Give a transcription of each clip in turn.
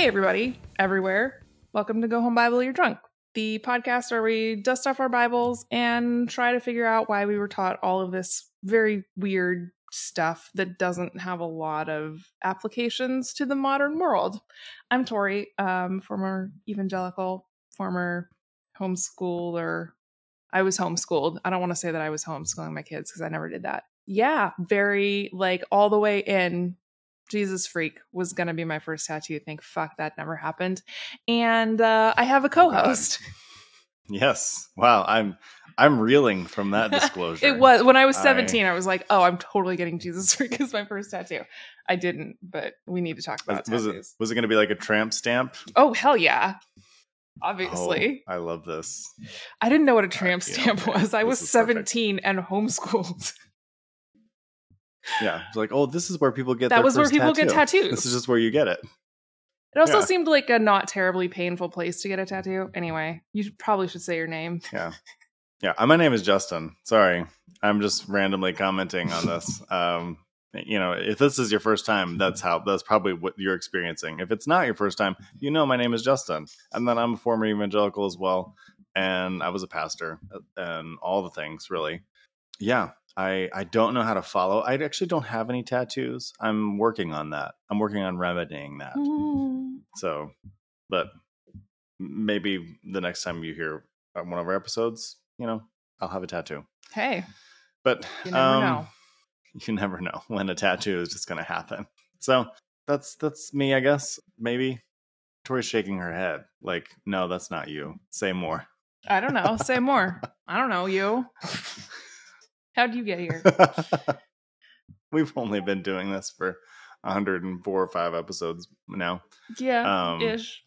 Hey, everybody, everywhere. Welcome to Go Home Bible You're Drunk, the podcast where we dust off our Bibles and try to figure out why we were taught all of this very weird stuff that doesn't have a lot of applications to the modern world. I'm Tori, um, former evangelical, former homeschooler. I was homeschooled. I don't want to say that I was homeschooling my kids because I never did that. Yeah, very like all the way in Jesus freak was going to be my first tattoo. Thank fuck that never happened. And uh, I have a co-host. Yes. Wow. I'm I'm reeling from that disclosure. it was when I was 17. I, I, was like, "Oh, I'm totally getting Jesus freak as my first tattoo." I didn't, but we need to talk about was, tattoos. Was it was it going to be like a tramp stamp? Oh hell yeah! Obviously, oh, I love this. I didn't know what a tramp stamp was. I was 17 perfect. and homeschooled. Yeah, it's like, oh, this is where people get that was where people tattoo. get tattoos. This is just where you get it. It also yeah. seemed like a not terribly painful place to get a tattoo. Anyway, you probably should say your name. Yeah, yeah. Uh, my name is Justin. Sorry, I'm just randomly commenting on this. um, you know, if this is your first time, that's how that's probably what you're experiencing. If it's not your first time, you know, my name is Justin, and then I'm a former evangelical as well, and I was a pastor uh, and all the things really. Yeah, I I don't know how to follow. I actually don't have any tattoos. I'm working on that. I'm working on remedying that. Mm. So, but maybe the next time you hear one of our episodes, you know, I'll have a tattoo. Hey, but you never um, know. You never know when a tattoo is just going to happen. So that's that's me, I guess. Maybe Tori's shaking her head, like, no, that's not you. Say more. I don't know. Say more. I don't know you. How'd you get here? We've only been doing this for 104 or 5 episodes now. Yeah, um, ish.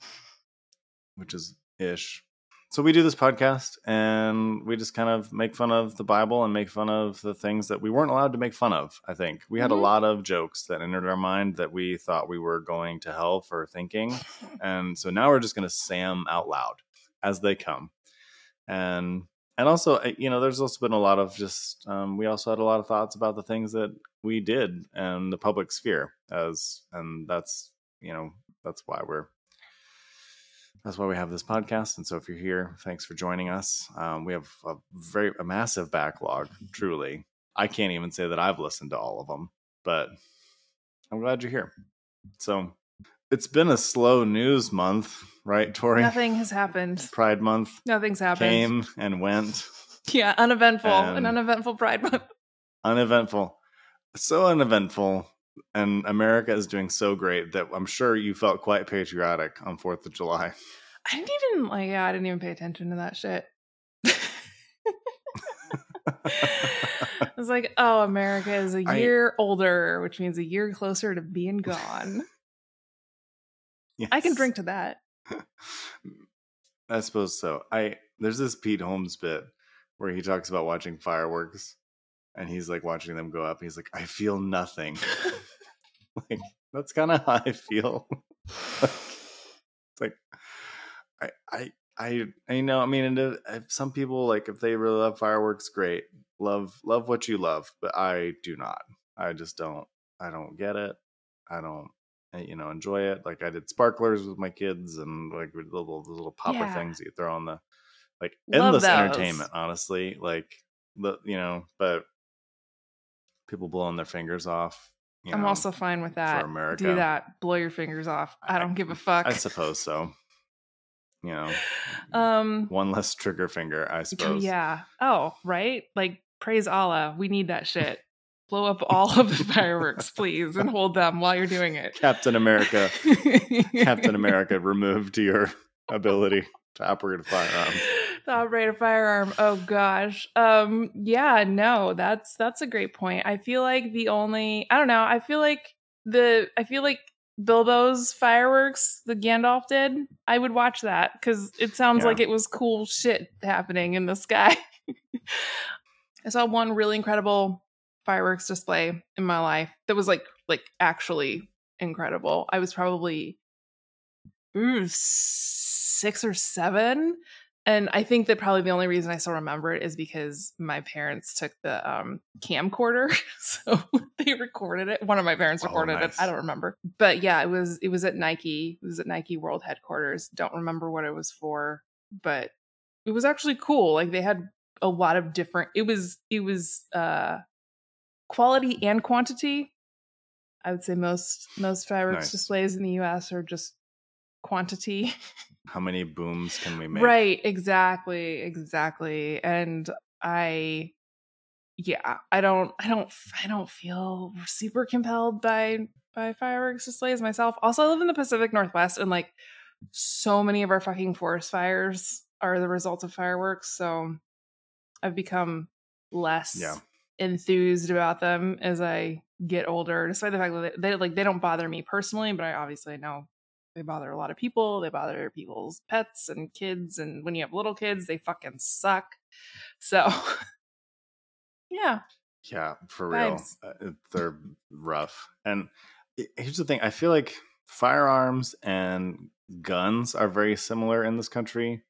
Which is ish. So we do this podcast and we just kind of make fun of the Bible and make fun of the things that we weren't allowed to make fun of, I think. We had mm-hmm. a lot of jokes that entered our mind that we thought we were going to hell for thinking. and so now we're just going to say them out loud as they come. And and also you know there's also been a lot of just um, we also had a lot of thoughts about the things that we did and the public sphere as and that's you know that's why we're that's why we have this podcast. And so if you're here thanks for joining us. Um, we have a very a massive backlog truly. I can't even say that i've listened to all of them but i'm glad you're here. So it's been a slow news month, right, Tori? Nothing has happened. Pride month. Nothing's happened. Came and went. Yeah, uneventful. An uneventful Pride month. Uneventful. So uneventful. And America is doing so great that I'm sure you felt quite patriotic on 4th of July. I didn't even, like, yeah, I didn't even pay attention to that shit. I was like, oh, America is a year I, older, which means a year closer to being gone. Yes. I can drink to that. I suppose so. I there's this Pete Holmes bit where he talks about watching fireworks and he's like watching them go up. He's like, I feel nothing. like that's kind of how I feel. it's like I I I I know. I mean, if, if some people like if they really love fireworks, great. Love love what you love, but I do not. I just don't. I don't get it. I don't you know enjoy it like i did sparklers with my kids and like little little popper yeah. things that you throw on the like endless entertainment. Honestly, like the you know, but people blowing their fingers off. You I'm know, also fine with that. America. Do that. Blow your fingers off. I I- don't give a fuck. I suppose so. You know, um one less trigger finger, I suppose. yeah. Oh, right? Like praise Allah. We need that shit. Blow up all of the fireworks, please, and hold them while you're doing it. Captain America, Captain America removed your ability to operate a firearm. to operate a firearm. Oh gosh. Um yeah, no, that's that's a great point. I feel like the only I don't know, I feel like the I feel like Bilbo's fireworks the Gandalf did, I would watch that cuz it sounds Yeah. like it was cool shit happening in the sky. I saw one really incredible fireworks display in my life that was like like actually incredible. I was probably ooh, six or seven. And I think that probably the only reason I still remember it is because my parents took the um, camcorder, so they recorded it. One of my parents Oh, recorded nice. it. I don't remember, but yeah, it was it was at Nike. It was at Nike World headquarters. Don't remember what it was for, but it was actually cool. Like they had a lot of different. It was it was uh, quality and quantity. I would say most most fireworks Nice. displays in the U.S. are just quantity. How many booms can we make? Right, exactly, exactly. And I yeah, I don't I don't I don't feel super compelled by by fireworks displays myself. Also, I live in the Pacific Northwest and like so many of our fucking forest fires are the result of fireworks, so I've become less Yeah. Enthused about them as I get older, despite the fact that they, like they don't bother me personally, but I obviously know they bother a lot of people. They bother people's pets and kids, and when you have little kids, they fucking suck. So, yeah, Yeah, for real. Uh, they're rough. And here's the thing I feel like firearms and guns are very similar in this country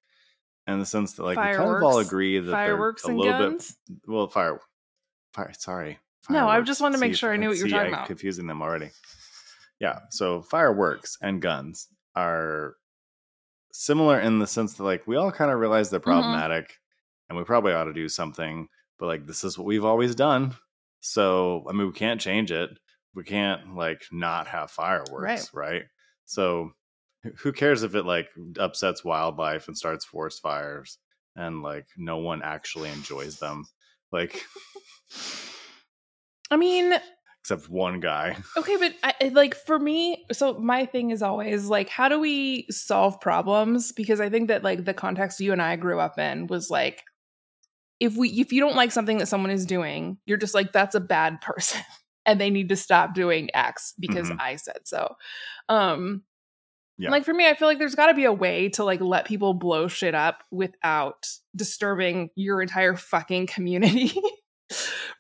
in the sense that, like, we kind of all agree that fireworks they're a little guns. bit. Well, fire. Fire. Sorry. No, I just wanted to make See, sure I knew what you were talking I'm about. confusing them already. Yeah. So fireworks and guns are similar in the sense that, like, we all kind of realize they're Mhm. problematic and we probably ought to do something, but, like, this is what we've always done. So, I mean, we can't change it. We can't, like, not have fireworks, right? So, who cares if it, like, upsets wildlife and starts forest fires and, like, no one actually enjoys them? Like, I mean, except one guy. okay, but I, like for me, so my thing is always like, how do we solve problems? Because I think that like the context you and I grew up in was like, if we if you don't like something that someone is doing, you're just like that's a bad person, and they need to stop doing X because Mhm. I said so. Um, Yeah. Like for me, I feel like there's got to be a way to like let people blow shit up without disturbing your entire fucking community.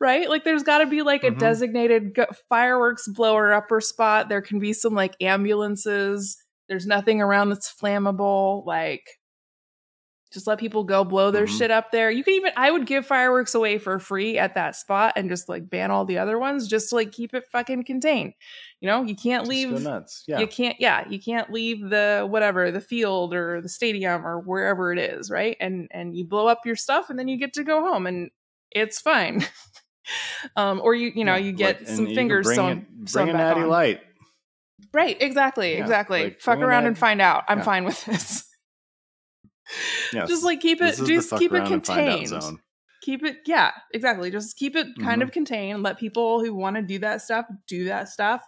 right? Like there's got to be like a Mhm. designated fireworks blower upper spot. There can be some like ambulances. There's nothing around that's flammable. Like just let people go blow their Mhm. shit up there. You can even I would give fireworks away for free at that spot and just like ban all the other ones just to like keep it fucking contained. You know, you can't leave nuts. Yeah. you can't yeah you can't leave the whatever the field or the stadium or wherever it is right and and you blow up your stuff and then you get to go home and it's fine um or you you know you get like, some you fingers bring sewn, it- sewn bring a natty on. light. right exactly Yeah, exactly like, fuck around and find out i'm yeah. fine with this Yes. just like keep it just keep it around and find out contained keep it yeah exactly just keep it kind Mhm. of contained let people who want to do that stuff do that stuff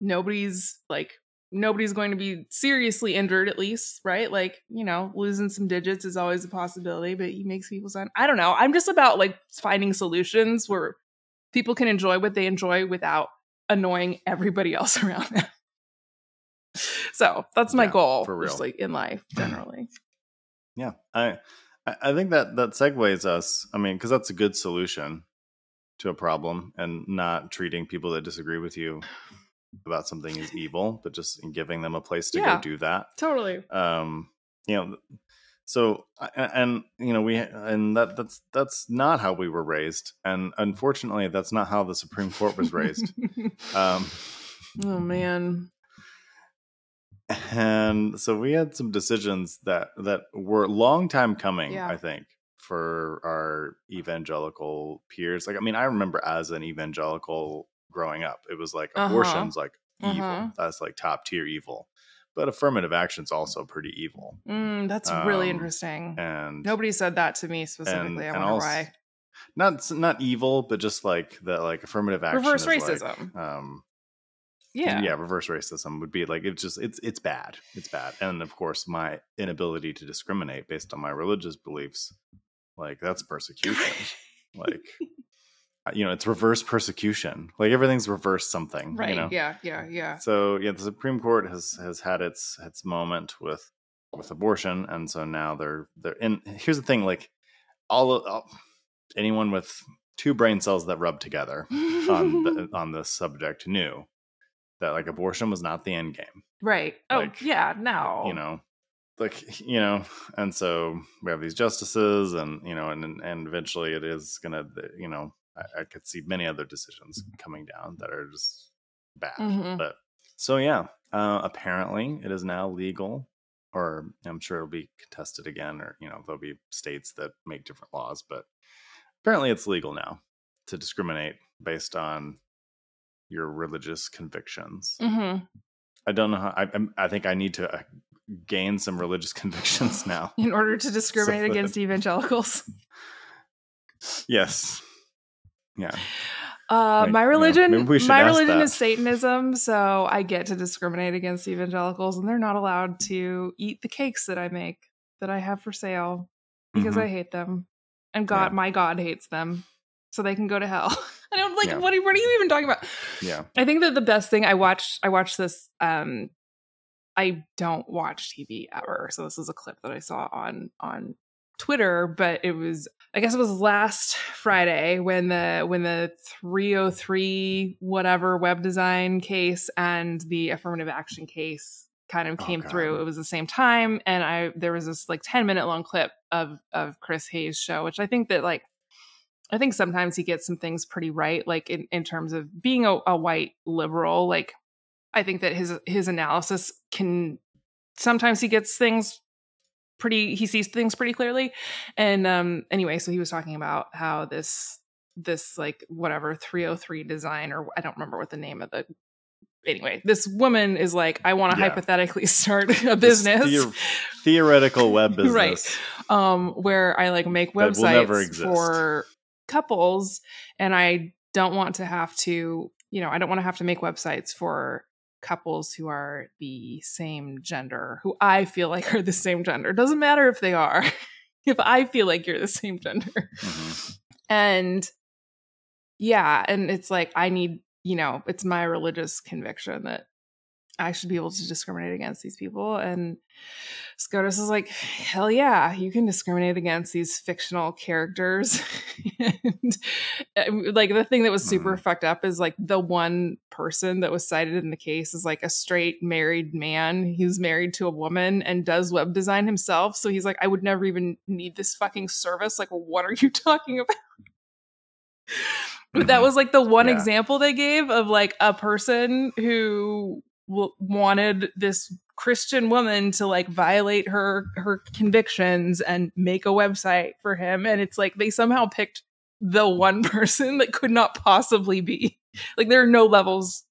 nobody's like nobody's going to be seriously injured at least right? Like you know losing some digits is always a possibility but he makes people sound i don't know. I'm just about like finding solutions where people can enjoy what they enjoy without annoying everybody else around them. So that's my Yeah, goal for just real. like in life generally. Yeah, I I I think that that segues us. I mean, because that's a good solution to a problem, and not treating people that disagree with you about something is evil, but just giving them a place to Yeah. go do that. totally Um, you know, so and you know we and that that's that's not how we were raised, and unfortunately, that's not how the Supreme Court was raised. um, oh man and so we had some decisions that that were long time coming Yeah. i think for our evangelical peers like i mean i remember as an evangelical growing up it was like Uh-huh. abortion's like evil Uh-huh. that's like top tier evil but affirmative action's also pretty evil Mm, that's really Um, interesting. and Nobody said that to me specifically. I and wonder also- why. not not evil but just like that like affirmative action Reverse is like, racism. um Yeah. yeah reverse racism would be like it's just it's it's bad it's bad and of course my inability to discriminate based on my religious beliefs like that's persecution like you know it's reverse persecution like everything's reverse something Right. you know Yeah. Yeah. Yeah. so yeah the supreme court has has had its its moment with with abortion and so now they're they're in here's the thing like all of all, anyone with two brain cells that rub together on the, on this subject knew that like abortion was not the end game right. Oh, yeah. No. you know like you know and so we have these justices and you know and and eventually it is gonna you know i, I could see many other decisions coming down that are just bad Mhm. but so yeah uh apparently it is now legal or i'm sure it'll be contested again or you know there'll be states that make different laws but apparently it's legal now to discriminate based on your religious convictions hmm I don't know how. I, I think I need to uh, gain some religious convictions now. In order to discriminate So- against evangelicals. yes. Yeah. Uh, Like, my you know, religion, we should my religion that. is Satanism, so I get to discriminate against evangelicals, and they're not allowed to eat the cakes that I make that I have for sale because Mhm. I hate them, and God, Yeah. my God hates them, so they can go to hell. and I don't like. Yeah. What, are, what are you even talking about? Yeah. I think that the best thing I watched, I watched this. Um, I don't watch TV ever, so this is a clip that I saw on on Twitter, but it was I guess it was last Friday when the when the 303 whatever web design case and the affirmative action case kind of Oh, came God. through. It was the same time and I there was this like 10 minute long clip of of Chris Hayes show, which I think that like I think sometimes he gets some things pretty right, like in, in terms of being a, a white liberal. Like I think that his his analysis can sometimes he gets things pretty he sees things pretty clearly. And um anyway, so he was talking about how this this like whatever 303 design or I don't remember what the name of the anyway, this woman is like, I want to Yeah. hypothetically start a business. theo- theoretical web business. Right. um where I like make That will never websites for couples and I don't want to have to, you know, I don't want to have to make websites for couples who are the same gender, who I feel like are the same gender. Doesn't matter if they are. if I feel like you're the same gender. Mhm. And yeah, and it's like I need, you know, it's my religious conviction that I should be able to discriminate against these people. And SCOTUS is like, hell yeah, you can discriminate against these fictional characters. and um, like the thing that was super Mhm. fucked up is like the one person that was cited in the case is like a straight married man who's married to a woman and does web design himself. So he's like, I would never even need this fucking service. Like, what are you talking about? But that Mhm. was like the one Yeah. example they gave of like a person who w- wanted this Christian woman to like violate her her convictions and make a website for him and it's like they somehow picked the one person that could not possibly be like there are no levels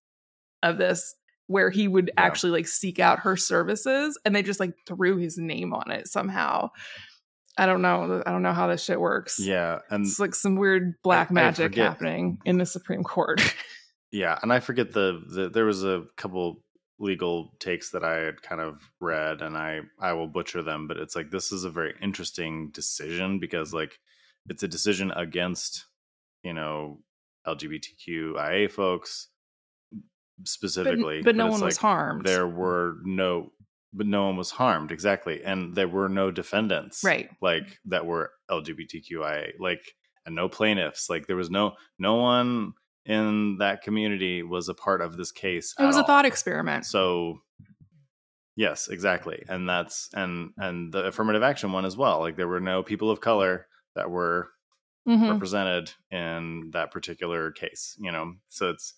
of this where he would Yeah. actually like seek out her services and they just like threw his name on it somehow i don't know i don't know how this shit works Yeah. And it's like some weird black I magic forget. happening in the Supreme Court. yeah. And I forget the, the, there was a couple legal takes that I had kind of read and I, I will butcher them, but it's like, this is a very interesting decision because like it's a decision against, you know, LGBTQIA folks but, specifically. but no it's one was harmed. there were no but no one was harmed exactly and there were no defendants Right. like that were lgbtqia like and no plaintiffs like there was no no one in that community was a part of this case It was a all. thought experiment. so yes exactly and that's and and the affirmative action one as well like there were no people of color that were Mhm. represented in that particular case you know so it's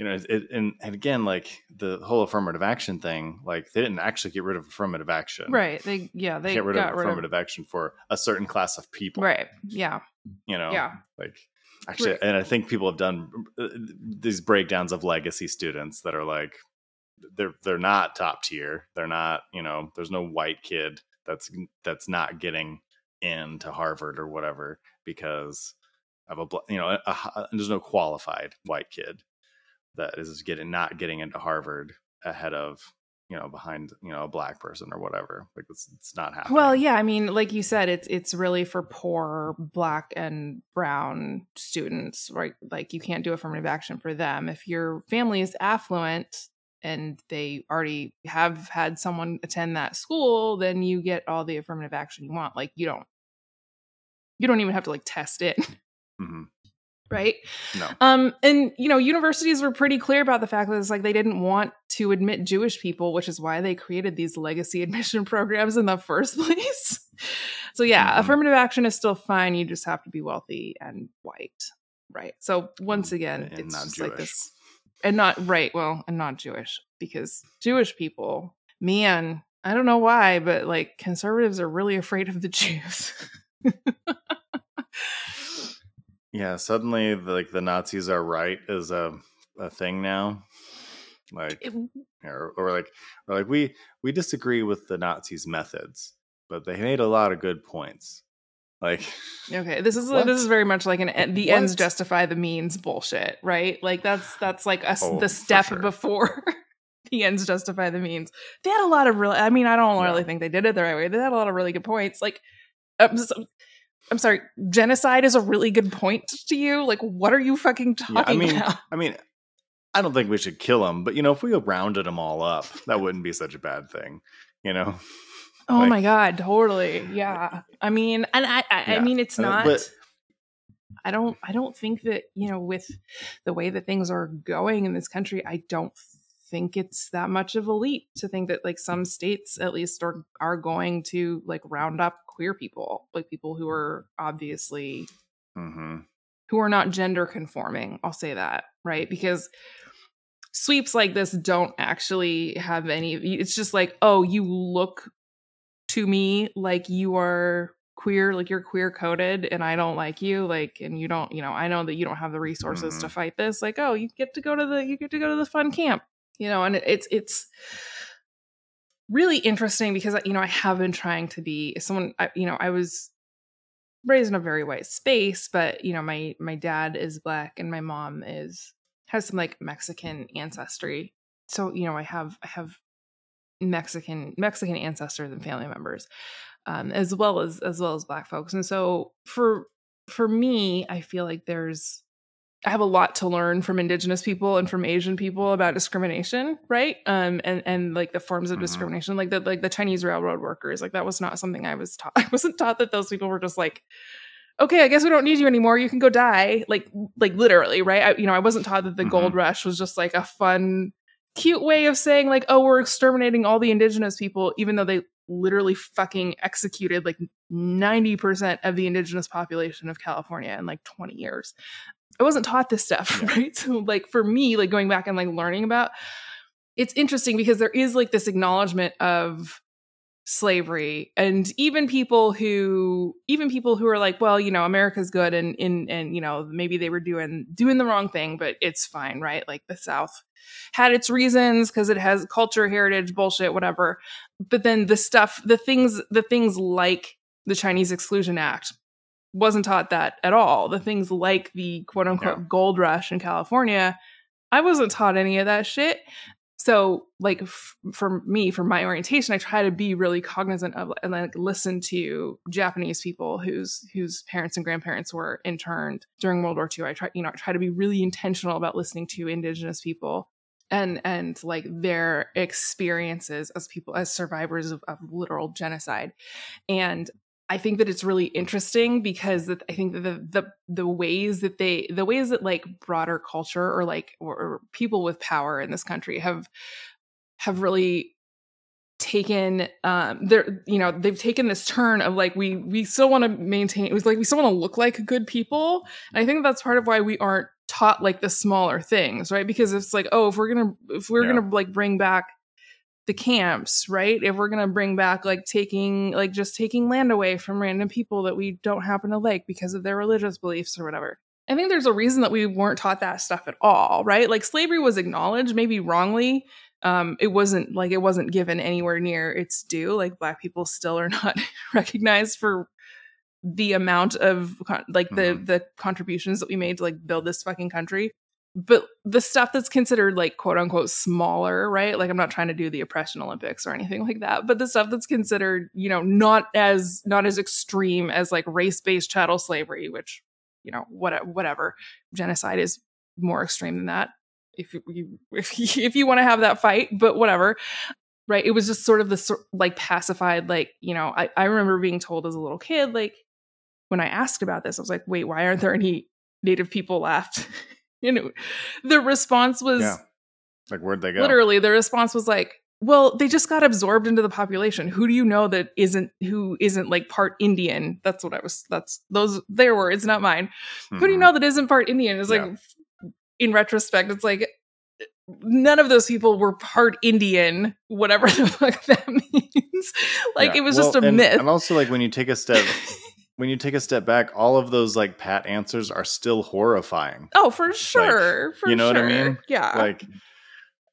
you know, it, and and again, like the whole affirmative action thing, like they didn't actually get rid of affirmative action, Right. They yeah, they Get rid got of rid of affirmative action for a certain class of people, Right. Yeah. You know, Yeah. like actually, Right. and I think people have done uh, these breakdowns of legacy students that are like they're they're not top tier. They're not, you know, there's no white kid that's that's not getting into Harvard or whatever because of a you know a, a, there's no qualified white kid that is getting not getting into Harvard ahead of you know behind you know a black person or whatever like it's, it's not happening Well, yeah, I mean, like you said, it's it's really for poor black and brown students, right? Like you can't do affirmative action for them. If your family is affluent and they already have had someone attend that school, then you get all the affirmative action you want. Like you don't you don't even have to like test it, hmm right? no Um, and you know, universities were pretty clear about the fact that it's like they didn't want to admit Jewish people, which is why they created these legacy admission programs in the first place. so yeah, Mhm. affirmative action is still fine. You just have to be wealthy and white, right? So once again, And it's not just like this, and not right. Well, and not Jewish because Jewish people, man, I don't know why, but like conservatives are really afraid of the Jews. yeah suddenly like the nazis are right is a, a thing now like It- or, or like or like we we disagree with the nazis methods but they made a lot of good points like Okay, this is What? this is very much like an the ends justify the means bullshit, right? Like that's that's like us Oh, the step sure. before the ends justify the means. They had a lot of real. I mean, I don't really think they did it the right way. They had a lot of really good points. Like, um, I'm, s- I'm sorry, genocide is a really good point to you. Like, what are you fucking talking Yeah, I mean, about? I mean, I don't think we should kill them, but you know, if we rounded them all up, that wouldn't be such a bad thing. You know, Oh like- my god, totally. Yeah. I mean, and I I, I mean it's not but- I don't I don't think that, you know, with the way that things are going in this country, I don't think it's that much of a leap to think that like some states at least are are going to like round up queer people, like people who are obviously hmm who are not gender conforming. I'll say that, right? Because sweeps like this don't actually have any it's just like, oh, you look to me like you are queer, like you're queer coded and I don't like you, like and you don't, you know, I know that you don't have the resources to Mhm. fight this. Like, oh, you get to go to the you get to go to the fun camp. You know, and it, it's it's really interesting because you know, I have been trying to be someone you know, I was raised in a very white space but you know my my dad is black and my mom is has some like mexican ancestry. So you know i have i have mexican mexican ancestors and family members um as well as as well as black folks. And so for for me i feel like there's I have a lot to learn from indigenous people and from Asian people about discrimination, right? Um, and and like the forms of Mhm. discrimination, like the like the Chinese railroad workers, like that was not something I was taught. I wasn't taught that those people were just like, okay, I guess we don't need you anymore. You can go die, like like literally, right? I, you know, I wasn't taught that the gold rush was just like a fun, cute way of saying like, oh, we're exterminating all the indigenous people, even though they literally fucking executed like 90% of the indigenous population of California in like 20 years. I wasn't taught this stuff, Yeah. right? So like for me, like going back and like learning about it's interesting because there is like this acknowledgement of slavery and even people who even people who are like well you know america's good and in and you know maybe they were doing doing the wrong thing but it's fine right like the south had its reasons because it has culture heritage bullshit whatever but then the stuff the things the things like the chinese exclusion act wasn't taught that at all. The things like the quote unquote gold rush in california i wasn't taught any of that shit. So like f- for me for my orientation i try to be really cognizant of and like listen to japanese people whose whose parents and grandparents were interned during world war ii i try you know i try to be really intentional about listening to indigenous people and and like their experiences as people as survivors of, of literal genocide. And I think that it's really interesting because I think that the the the ways that they the ways that like broader culture or like or, or people with power in this country have have really taken um they're you know they've taken this turn of like we we still want to maintain it was like we still want to look like good people and i think that's part of why we aren't taught like the smaller things, right? Because it's like, oh, if we're gonna if we're Yeah. gonna like bring back the camps, right? If we're gonna bring back like taking like just taking land away from random people that we don't happen to like because of their religious beliefs or whatever. I think there's a reason that we weren't taught that stuff at all, right? Like slavery was acknowledged, maybe wrongly. Um, it wasn't like it wasn't given anywhere near its due. Like black people still are not recognized for the amount of con- like the Mhm. the contributions that we made to like build this fucking country but the stuff that's considered like quote unquote smaller right? Like i'm not trying to do the oppression olympics or anything like that but the stuff that's considered you know not as not as extreme as like race-based chattel slavery which you know what, whatever genocide is more extreme than that if you if you, if you want to have that fight but whatever right? It was just sort of the sor- like pacified like you know I, I remember being told as a little kid like when i asked about this i was like wait why aren't there any native people left you know the response was Yeah. Like where'd they go? literally the response was like well they just got absorbed into the population who do you know that isn't who isn't like part indian that's what i was that's those their words not mine who do you Mhm. know that isn't part indian it's like in retrospect it's like none of those people were part indian whatever the fuck that means like Yeah. it was Well, just a and, myth And also, like when you take a step, when you take a step back, all of those like pat answers are still horrifying. oh for sure for you know what I mean? yeah Like,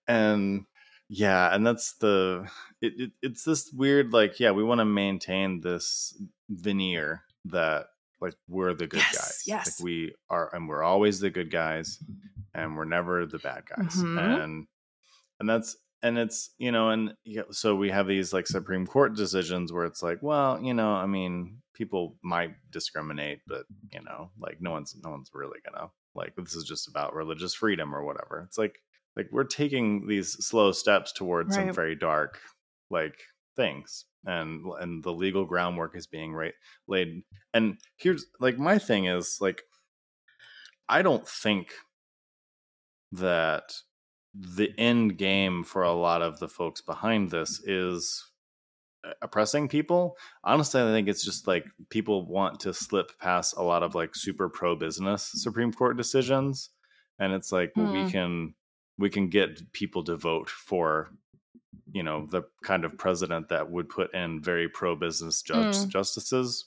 and yeah, and that's the it, it, it's this weird like yeah, we want to maintain this veneer that like we're the good Yes, guys. yes. Like we are, and we're always the good guys, and we're never the bad guys. Mhm. And and that's and it's you know and so we have these like supreme court decisions where it's like well you know i mean people might discriminate but you know like no one's no one's really gonna like this is just about religious freedom or whatever. It's like like we're taking these slow steps towards some very dark like things and and the legal groundwork is being right, laid. And here's like my thing is like i don't think that the end game for a lot of the folks behind this is oppressing people honestly i think it's just like people want to slip past a lot of like super pro business supreme court decisions and it's like well, we Hmm. can we can get people to vote for you know the kind of president that would put in very pro business judge Mm. justices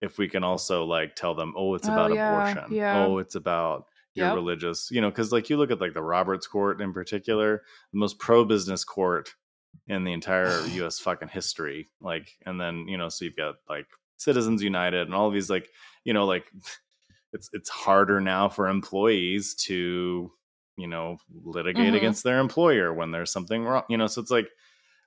if we can also like tell them oh it's Oh, about yeah, abortion yeah. oh it's about your Yep. religious you know because like you look at like the roberts court in particular the most pro business court in the entire us fucking history like and then you know so you've got like citizens united and all these like you know like it's it's harder now for employees to you know litigate Mhm. against their employer when there's something wrong you know so it's like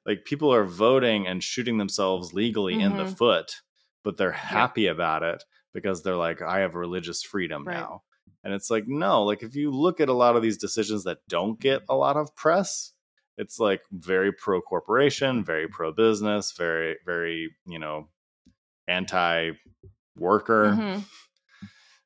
like people are voting and shooting themselves legally in the Mhm. foot but they're happy about it because they're like i have religious freedom Right. now and it's like no like if you look at a lot of these decisions that don't get a lot of press it's like very pro corporation very pro business very very you know anti worker Mhm.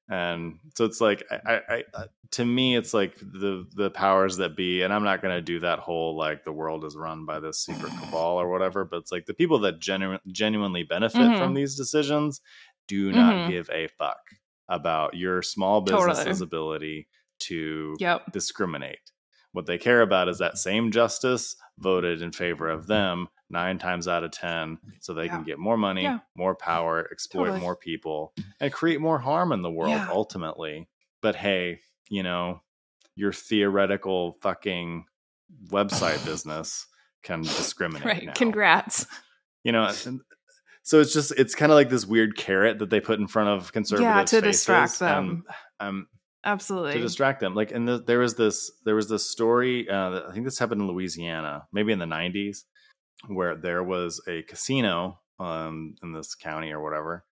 and so it's like I, I, uh, to me it's like the the powers that be and i'm not going to do that whole like the world is run by this secret cabal or whatever but it's like the people that genu- genuinely benefit from Mhm. these decisions do not Mhm. give a fuck about your small Totally. business's ability to Yep. discriminate what they care about is that same justice voted in favor of them nine times out of ten so they can get more money Yeah. more power exploit Totally. more people and create more harm in the world Yeah. ultimately but hey you know your theoretical fucking website business can discriminate Right. now. Congrats. you know so it's just it's kind of like this weird carrot that they put in front of conservatives yeah, to faces, distract them. and, um Absolutely. to distract them. Like, and the, there was this there was this story. Uh, that- I think this happened in Louisiana, maybe in the '90s, where there was a casino um, in this county or whatever,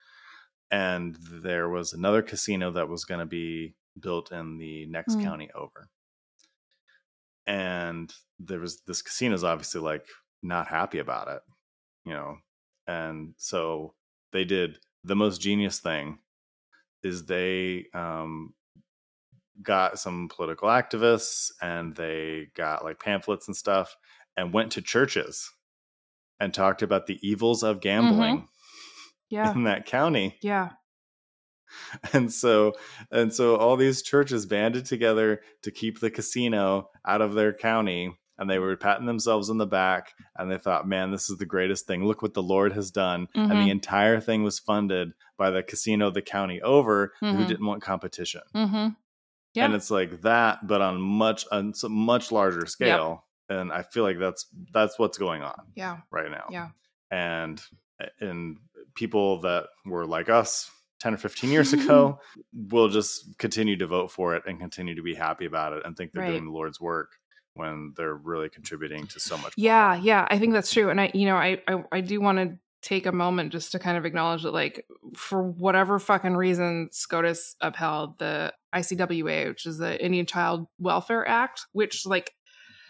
and there was another casino that was going to be built in the next Hmm. county over. And there was this casino's obviously like not happy about it, you know, and so they did the most genius thing is they um, got some political activists and they got like pamphlets and stuff and went to churches and talked about the evils of gambling yeah. in that county Yeah. and so and so all these churches banded together to keep the casino out of their county and they were patting themselves on the back and they thought man this is the greatest thing look what the lord has done and Mhm. the entire thing was funded by the casino the county over who Mhm. didn't want competition Mm-hmm. Yeah. and it's like that but on much on some much larger scale and i feel like that's that's what's going on Yeah. right now Yeah. and and people that were like us 10 or 15 years ago will just continue to vote for it and continue to be happy about it and think they're Right. doing the lord's work when they're really contributing to so much more. Yeah, yeah, I think that's true. And I, you know, I, I, I do want to take a moment just to kind of acknowledge that, like, for whatever fucking reason, SCOTUS upheld the ICWA, which is the Indian Child Welfare Act, which, like,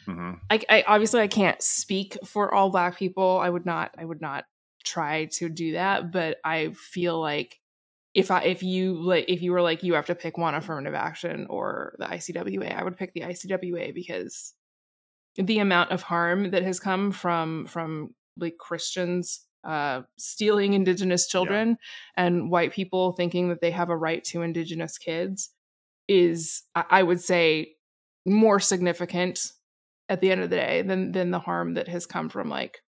Mhm. I, I obviously I can't speak for all Black people. I would not, I would not try to do that. But I feel like if I, if you like, if you were like, you have to pick one affirmative action or the ICWA, I would pick the ICWA because the amount of harm that has come from from like Christians uh, stealing indigenous children and white people thinking that they have a right to indigenous kids is, I would say, more significant at the end of the day than than the harm that has come from like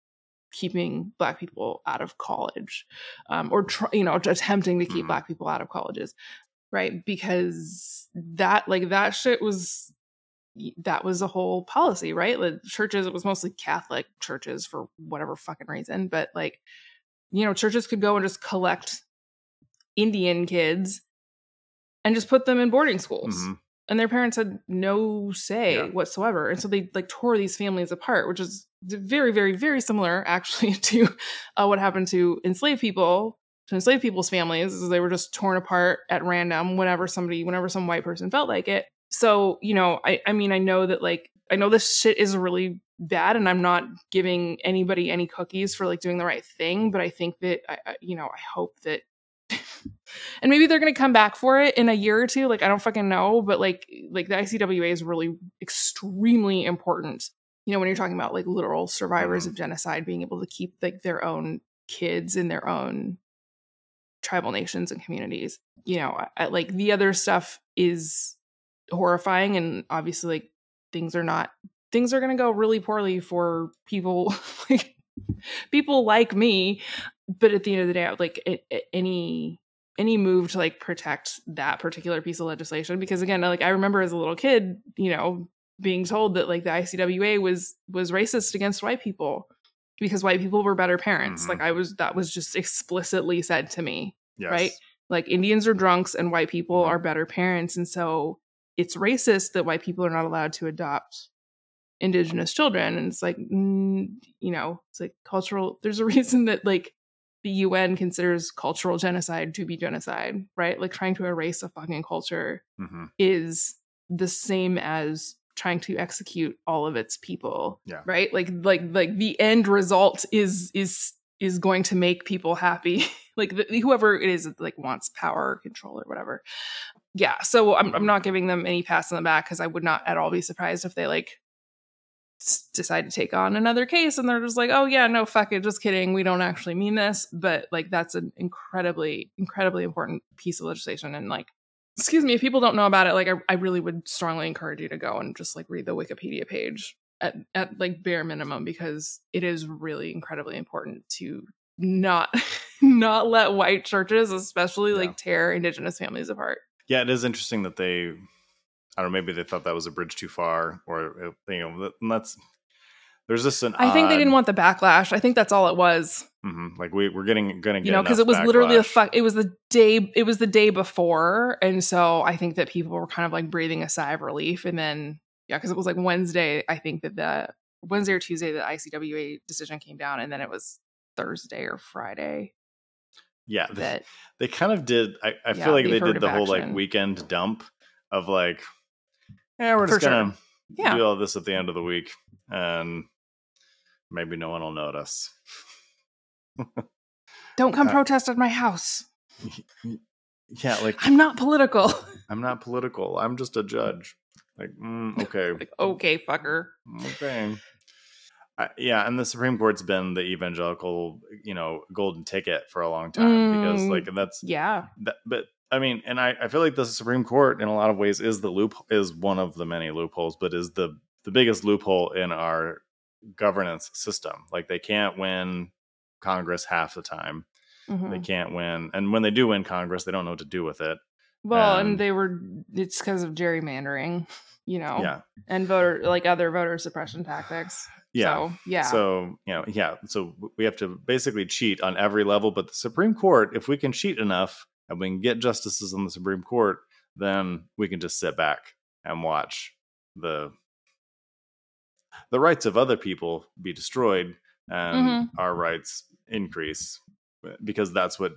keeping black people out of college um, or tr- you know attempting to keep Mhm. black people out of colleges right because that like that shit was that was a whole policy right like churches it was mostly catholic churches for whatever fucking reason but like you know churches could go and just collect indian kids and just put them in boarding schools Mhm. and their parents had no say Yeah. whatsoever and so they like tore these families apart which is very very very similar actually to uh, what happened to enslaved people to enslaved people's families is they were just torn apart at random whenever somebody whenever some white person felt like it so you know i i mean i know that like i know this shit is really bad and i'm not giving anybody any cookies for like doing the right thing but i think that i, I you know i hope that and maybe they're going to come back for it in a year or two like i don't fucking know but like like the icwa is really extremely important you know when you're talking about like literal survivors Mhm. of genocide being able to keep like their own kids in their own tribal nations and communities you know I, I- like the other stuff is horrifying and obviously like things are not things are going to go really poorly for people like people like me but at the end of the day like it, it- any any move to like protect that particular piece of legislation because again like i remember as a little kid you know being told that like the icwa was was racist against white people because white people were better parents Mhm. like i was that was just explicitly said to me Yes. right? Like Indians are drunks and white people Mhm. are better parents. And so it's racist that white people are not allowed to adopt indigenous children. And it's like, you know, it's like cultural, there's a reason that like the UN considers cultural genocide to be genocide, right? Like trying to erase a fucking culture Mhm. is the same as trying to execute all of its people Yeah. right like like like the end result is is is going to make people happy like the, whoever it is that like wants power or control or whatever yeah so i'm, I'm not giving them any pass on the back because i would not at all be surprised if they like s- decide to take on another case and they're just like oh yeah no fuck it just kidding we don't actually mean this but like that's an incredibly incredibly important piece of legislation and like excuse me if people don't know about it like I, I really would strongly encourage you to go and just like read the wikipedia page at, at like bare minimum because it is really incredibly important to not not let white churches especially Yeah. like tear indigenous families apart Yeah, it is interesting that they, I don't know, maybe they thought that was a bridge too far, or uh, you know, that's there's just an. i think they didn't want the backlash. I think that's all it was. Mhm, like we we're getting gonna get you know because it was literally the fuck it was the day it was the day before and so i think that people were kind of like breathing a sigh of relief and then yeah because it was like wednesday i think that the wednesday or tuesday the icwa decision came down and then it was thursday or friday Yeah, they, that they kind of did. I, I Yeah, feel like they did the whole like weekend dump of like, yeah, we're just sure. gonna yeah do all this at the end of the week, and maybe no one will notice. don't come uh, protest at my house Yeah, like i'm not political I'm not political. I'm just a judge. Like, mm, okay, like okay fucker okay. I, yeah, and the Supreme Court's been the evangelical, you know, golden ticket for a long time because, Mm. like, that's yeah that, but I mean, and I, I feel like the Supreme Court in a lot of ways is the loop is one of the many loopholes, but is the the biggest loophole in our governance system. Like they can't win Congress half the time. Mhm. They can't win, and when they do win Congress, they don't know what to do with it. Well, Um, and they were it's because of gerrymandering, you know, Yeah, and voter like other voter suppression tactics. Yeah. So, yeah. So you know, yeah. So we have to basically cheat on every level. But the Supreme Court, if we can cheat enough and we can get justices on the Supreme Court, then we can just sit back and watch the the rights of other people be destroyed and Mm-hmm. our rights increase because that's what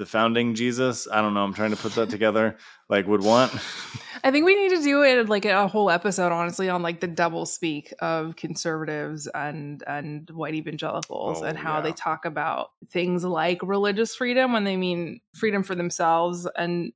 the founding Jesus, I don't know, I'm trying to put that together, like would want. I think we need to do it like a whole episode, honestly, on like the double speak of conservatives and and white evangelicals Oh, and how they talk about things like religious freedom when they mean freedom for themselves and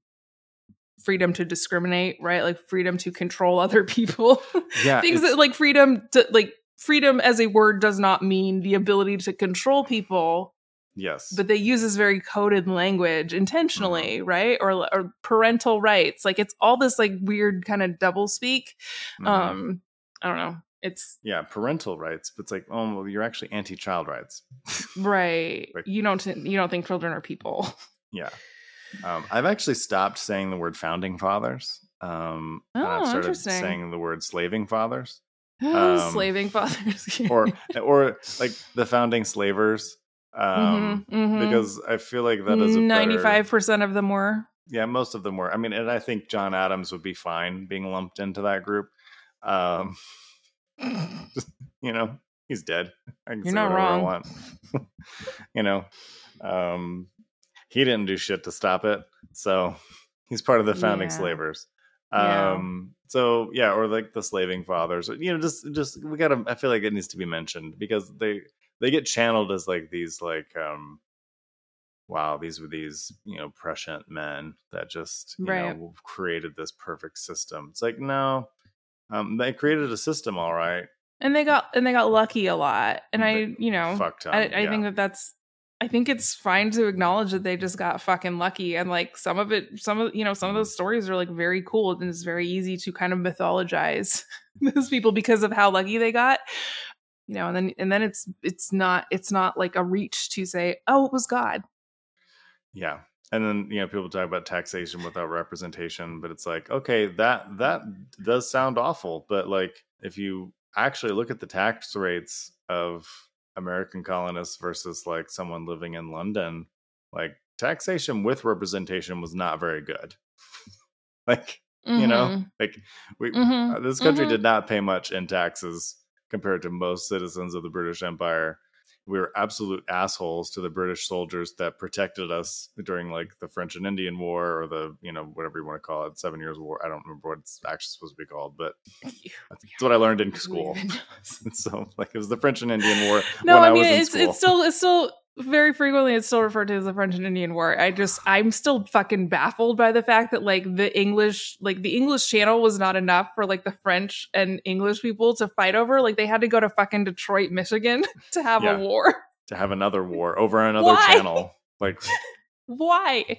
freedom to discriminate, right? Like freedom to control other people. Yeah, things that like freedom to like freedom as a word does not mean the ability to control people yes. but they use this very coded language intentionally Mm-hmm. right or or parental rights like it's all this like weird kind of double speak Mhm. um i don't know it's yeah, parental rights. But it's like, oh, well, you're actually anti-child rights. right Right. you don't you don't think children are people Yeah. Um, I've actually stopped saying the word founding fathers. Um, and Oh, I've started interesting. saying the word slaving fathers, Um, slaving fathers or or like the founding slavers, um, Mhm, mhm. because I feel like that is ninety five percent of them were yeah, most of them were. I mean, and I think John Adams would be fine being lumped into that group. Um, just, you know, he's dead. I can You're say not wrong. want. you know, um, he didn't do shit to stop it, so he's part of the founding Yeah. slavers. Yeah. Um, so yeah, or like the slaving fathers. You know, just just we gotta. I feel like it needs to be mentioned because they they get channeled as like these like um wow these were these you know prescient men that just you Right. know created this perfect system it's like no um they created a system all right and they got and they got lucky a lot and i you know fucked up I, I yeah. think that that's I think it's fine to acknowledge that they just got fucking lucky and like some of it some of you know some of those stories are like very cool and it's very easy to kind of mythologize those people because of how lucky they got you know and then and then it's it's not it's not like a reach to say oh it was god. Yeah and then you know people talk about taxation without representation but it's like okay that that does sound awful but like if you actually look at the tax rates of american colonists versus like someone living in london like taxation with representation was not very good. Like you know like we Mhm, uh, this country mhm. did not pay much in taxes compared to most citizens of the british empire. We were absolute assholes to the british soldiers that protected us during like the french and indian war or the you know whatever you want to call it seven years war. I don't remember what it's actually supposed to be called but that's what i learned in school. so like it was the french and indian war no when i I mean was in it's it's still it's still very frequently it's still referred to as the french and indian war. I just i'm still fucking baffled by the fact that like the english like the english channel was not enough for like the french and english people to fight over. Like they had to go to fucking detroit michigan to have Yeah. a war. To have another war over another Why? channel. Like why?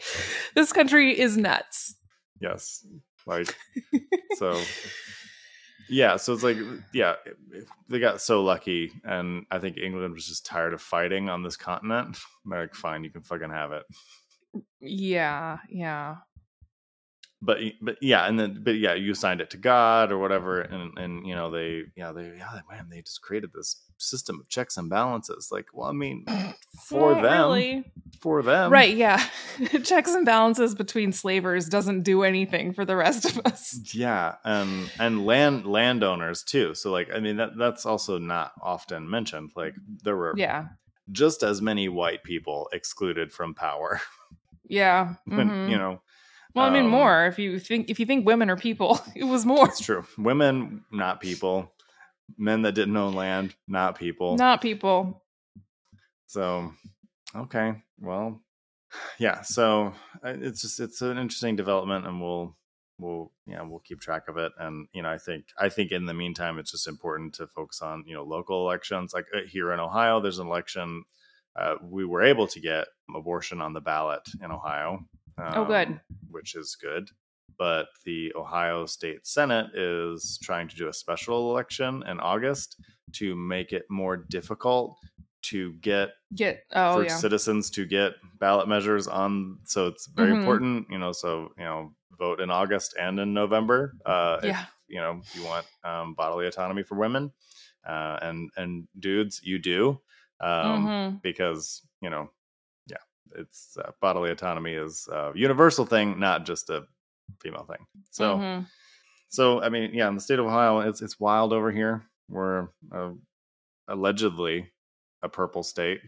This country is nuts. Yes. Like so yeah so it's like yeah they got so lucky and i think england was just tired of fighting on this continent. They're like fine you can fucking have it. Yeah yeah. But but yeah and then but yeah you signed it to god or whatever and and you know they yeah they yeah man they just created this system of checks and balances like well i mean for Not them really. for them. Right yeah. Checks and balances between slavers doesn't do anything for the rest of us. Yeah and and land landowners too so like i mean that that's also not often mentioned like there were yeah. just as many white people excluded from power. Yeah when, mhm. you know Well, I mean, Um, more if you think if you think women are people, it was more, it's true. Women not people men that didn't own land not people not people. so okay well yeah so uh, it's just it's an interesting development and we'll we'll yeah we'll keep track of it and you know i think i think in the meantime it's just important to focus on you know local elections like uh, here in ohio there's an election uh, we were able to get abortion on the ballot in Ohio. Oh, good. um, Which is good. But the Ohio State Senate is trying to do a special election in August to make it more difficult to get Get oh for yeah. citizens to get ballot measures on. So it's very Mhm. important, you know. So you know, vote in August and in November. Uh, if, Yeah. you know, you want um, bodily autonomy for women, uh, and and dudes, you do, um, Mhm. because you know, yeah, it's uh, bodily autonomy is a universal thing, not just a female thing. So. Mhm. So I mean, yeah, in the state of Ohio, it's it's wild over here. We're uh, allegedly a purple state.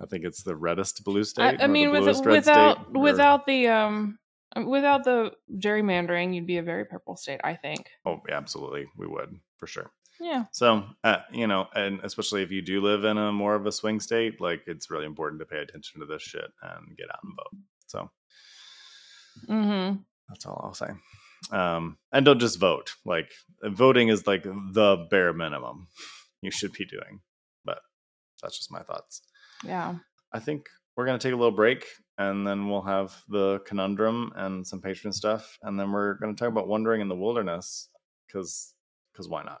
I think it's the reddest blue state. I or mean, with, without state, without the um without the gerrymandering, you'd be a very purple state. I think. oh, yeah, absolutely, we would for sure. Yeah. So, uh, you know, and especially if you do live in a more of a swing state, like it's really important to pay attention to this shit and get out and vote. So hmm that's all I'll say. Um, and don't just vote. Like voting is like the bare minimum you should be doing. But that's just my thoughts. Yeah. I think we're going to take a little break and then we'll have the conundrum and some patron stuff. And then we're going to talk about wandering in the wilderness because because why not?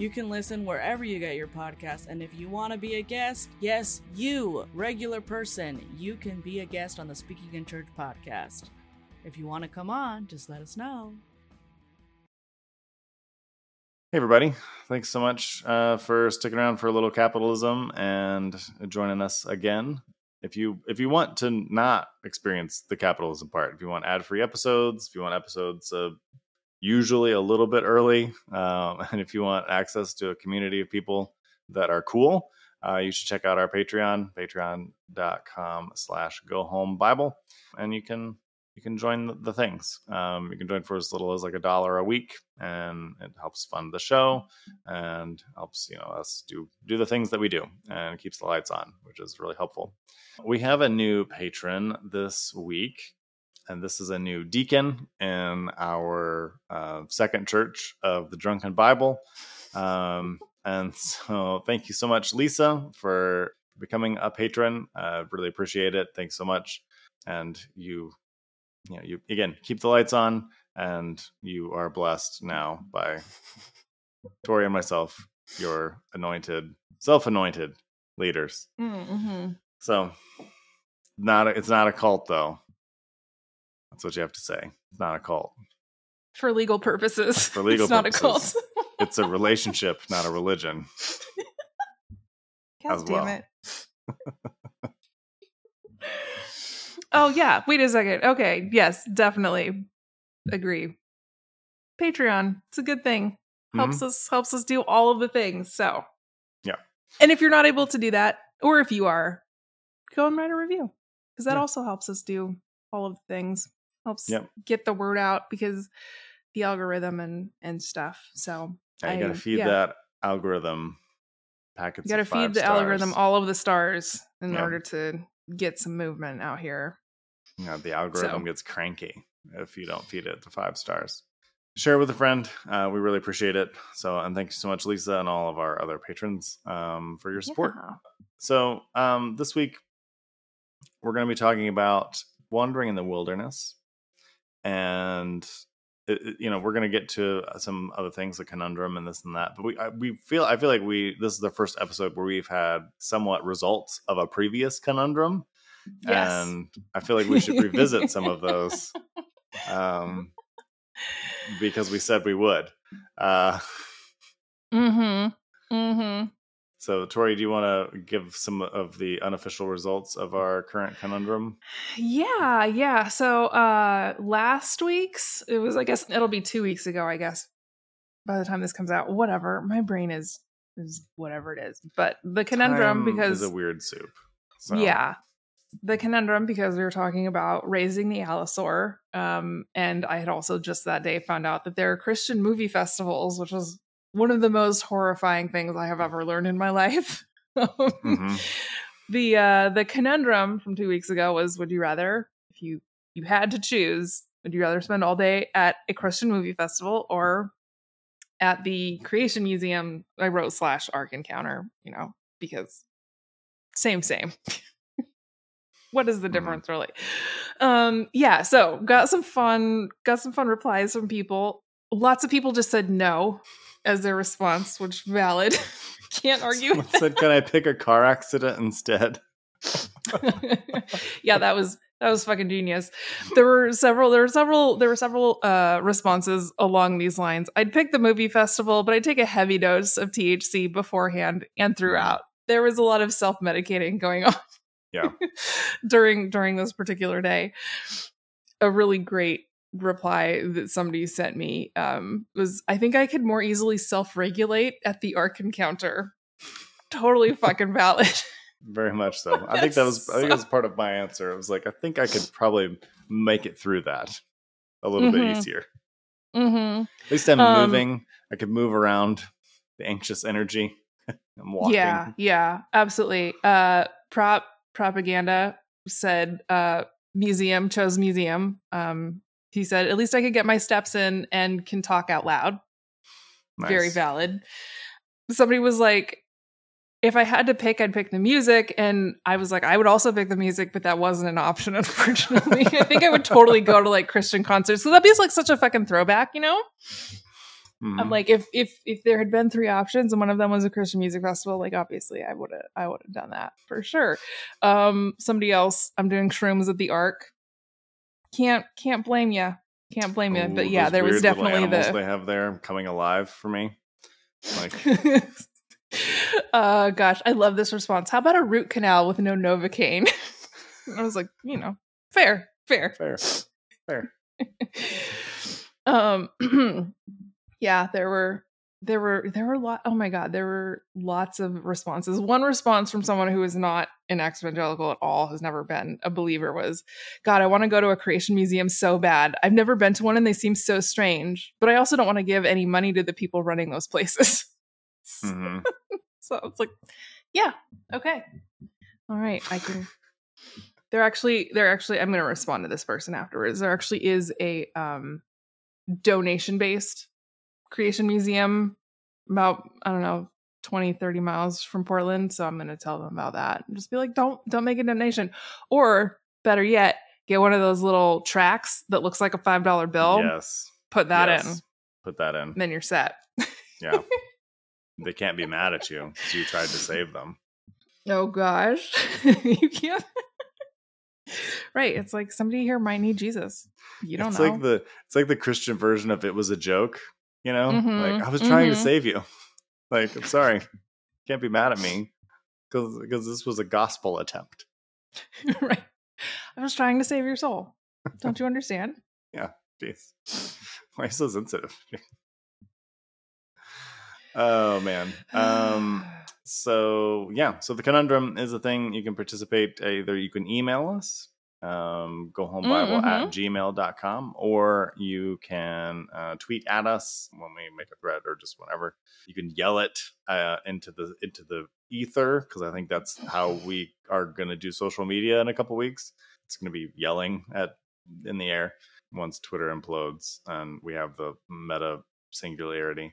You can listen wherever you get your podcast, and if you want to be a guest, yes, you, regular person, you can be a guest on the Speaking in Church podcast. If you want to come on, just let us know. Hey, everybody. Thanks so much uh, for sticking around for a little capitalism and joining us again. If you if you want to not experience the capitalism part, if you want ad free episodes, if you want episodes usually a little bit early, um, and if you want access to a community of people that are cool, uh, you should check out our Patreon, patreon.com slash go home Bible. And you can you can join the, the things. Um, you can join for as little as like a dollar a week, and it helps fund the show and helps you know us do do the things that we do and keeps the lights on, which is really helpful. We have a new patron this week, and this is a new deacon in our uh, second church of the Drunken Bible. Um, and so, thank you so much, Lisa, for becoming a patron. Uh, really appreciate it. Thanks so much. And you you know, you again keep the lights on, and you are blessed now by Tori and myself, your anointed, self-anointed leaders. Mm-hmm. So, not a, it's not a cult though. That's what you have to say. It's not a cult. For legal purposes. For legal it's not a purposes. cult. It's a relationship, not a religion. God as damn well. it. oh yeah. Wait a second. Okay. Yes, definitely. Agree. Patreon. It's a good thing. Helps mm-hmm. us helps us do all of the things. So Yeah. And if you're not able to do that, or if you are, go and write a review. Because that Yeah. also helps us do all of the things. Helps Yep. get the word out because the algorithm and and stuff. So Yeah, you got to feed yeah. that algorithm packets. You got to feed the algorithm all of the stars in Yeah. order to get some movement out here. You know, the algorithm So- gets cranky if you don't feed it the five stars. Share with a friend. Uh, we really appreciate it. So, and thank you so much, Lisa, and all of our other patrons um, for your support. Yeah. So, um, this week we're going to be talking about wandering in the wilderness, and it, it- you know we're going to get to some other things, the conundrum and this and that. But we I, we feel I feel like we this is the first episode where we've had somewhat results of a previous conundrum, Yes. and I feel like we should revisit some of those um, because we said we would. Uh, Mm-hmm. Mm-hmm. So, Tori, do you want to give some of the unofficial results of our current conundrum? Yeah, yeah. So uh last week's it was I guess it'll be two weeks ago, I guess. By the time this comes out. Whatever. My brain is is whatever it is. But the conundrum Time because is a weird soup. So, Yeah. the conundrum because we were talking about raising the allosaur. Um, and I had also just that day found out that there are Christian movie festivals, which was one of the most horrifying things I have ever learned in my life. hmm the uh the conundrum from two weeks ago was would you rather if you you had to choose would you rather spend all day at a christian movie festival or at the creation museum? I wrote slash ark encounter you know because same same. What is the Mhm. difference really? Um yeah so got some fun got some fun replies from people. Lots of people just said no as their response which valid can't argue Someone said, "Can I pick a car accident instead?" yeah, that was that was fucking genius. There were several there were several there were several uh responses along these lines. I'd pick the movie festival, but I'd take a heavy dose of THC beforehand and throughout. There was a lot of self-medicating going on. Yeah. during during this particular day. A really great reply that somebody sent me um was I think I could more easily self-regulate at the ark encounter. Totally fucking valid. Very much so. I think that was. I think that was part of my answer. I was like, I think I could probably make it through that a little bit Mhm. easier. mm-hmm. At least I'm Um, moving. I could move around. The anxious energy. I'm walking. Yeah, yeah, absolutely. Uh prop propaganda said uh museum chose museum. Um he said at least I could get my steps in and can talk out loud. Very valid. Somebody was like if I had to pick, I'd pick the music. And I was like, I would also pick the music, but that wasn't an option, unfortunately. I think I would totally go to like Christian concerts because that'd be like such a fucking throwback, you know? Mhm. I'm like, if if if there had been three options and one of them was a Christian music festival, like obviously I would have I would have done that for sure. Um, somebody else, I'm doing shrooms at the Ark. Can't can't blame you. Can't blame you. But yeah, there was definitely the they have there coming alive for me. Like, uh gosh, I love this response. How about a root canal with no Novocaine? I was like, you know, fair, fair. fair, fair. um yeah there were there were there were a lot oh my god there were lots of responses. One response from someone who is not an evangelical at all has never been a believer was god i want to go to a creation museum so bad. I've never been to one and they seem so strange but i also don't want to give any money to the people running those places. Hmm so it's like yeah okay. All right i can there actually there actually i'm going to respond to this person afterwards. There actually is a um donation based creation museum about i don't know 20 30 miles from portland so i'm going to tell them about that and just be like don't don't make a donation or better yet get one of those little tracts that looks like a five dollar bill Yes. put that in. Put that in. then you're set Yeah. they can't be mad at you because you tried to save them. Oh gosh. you can't. right. It's like somebody here might need Jesus. You don't it's know. like the it's like the Christian version of it was a joke. You know, Mhm, like I was trying to mhm. save you. Like I'm sorry, can't be mad at me because because this was a gospel attempt. right. I was trying to save your soul. Don't you understand? Yeah. Jeez, why are you so sensitive? oh man. Um. So yeah. So the conundrum is a thing. You can participate. Either you can email us. Um, go home bible at gmail.com or you can uh, tweet at us when we make a thread or just whenever you can yell it uh, into the into the ether because i think that's how we are going to do social media in a couple weeks it's going to be yelling at in the air once twitter implodes and we have the meta singularity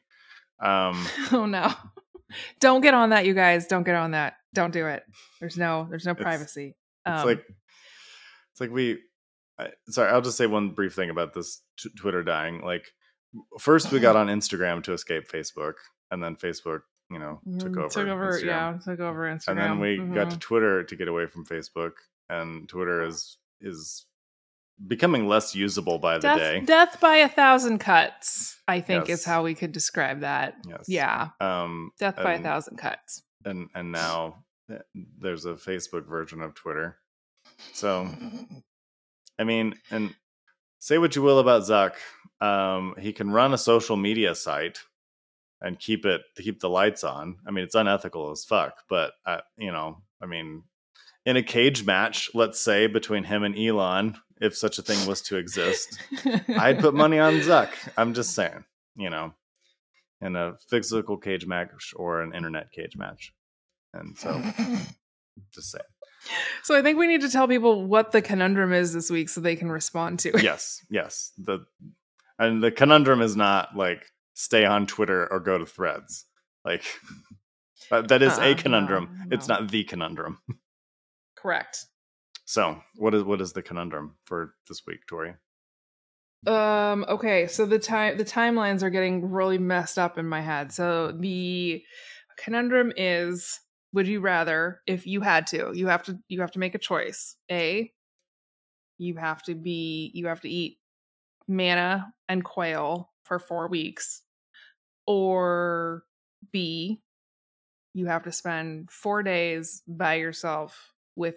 um oh no. Don't get on that, you guys. Don't get on that. Don't do it. There's no there's no privacy. it's Um, like it's like we I, sorry i'll just say one brief thing about this t- twitter dying like first we got on instagram to escape facebook and then facebook you know took mm, over Took over, Instagram. yeah, took over Instagram. and then we got to Mhm. twitter to get away from facebook and twitter is is becoming less usable by the death, day death by a thousand cuts, I think Yes. is how we could describe that. yes Yeah. um Death by a thousand cuts. and and now eh, there's a facebook version of twitter so I mean, and say what you will about Zuck, um, he can run a social media site and keep it to keep the lights on. I mean, it's unethical as fuck, but uh, you know, I mean, in a cage match, let's say between him and Elon, if such a thing was to exist, I'd put money on Zuck. I'm just saying, you know, in a physical cage match or an internet cage match. And so, just saying. So I think we need to tell people what the conundrum is this week so they can respond to it. Yes, yes. The and the conundrum is not like stay on Twitter or go to Threads. Like that is Uh-uh, a no, conundrum. It's not the conundrum. Correct. So, what is what is the conundrum for this week, Tori? Um. Okay. So the time the timelines are getting really messed up in my head. So the conundrum is: Would you rather, if you had to, you have to you have to make a choice. A. You have to be you have to eat manna and quail for four weeks, or B. You have to spend four days by yourself with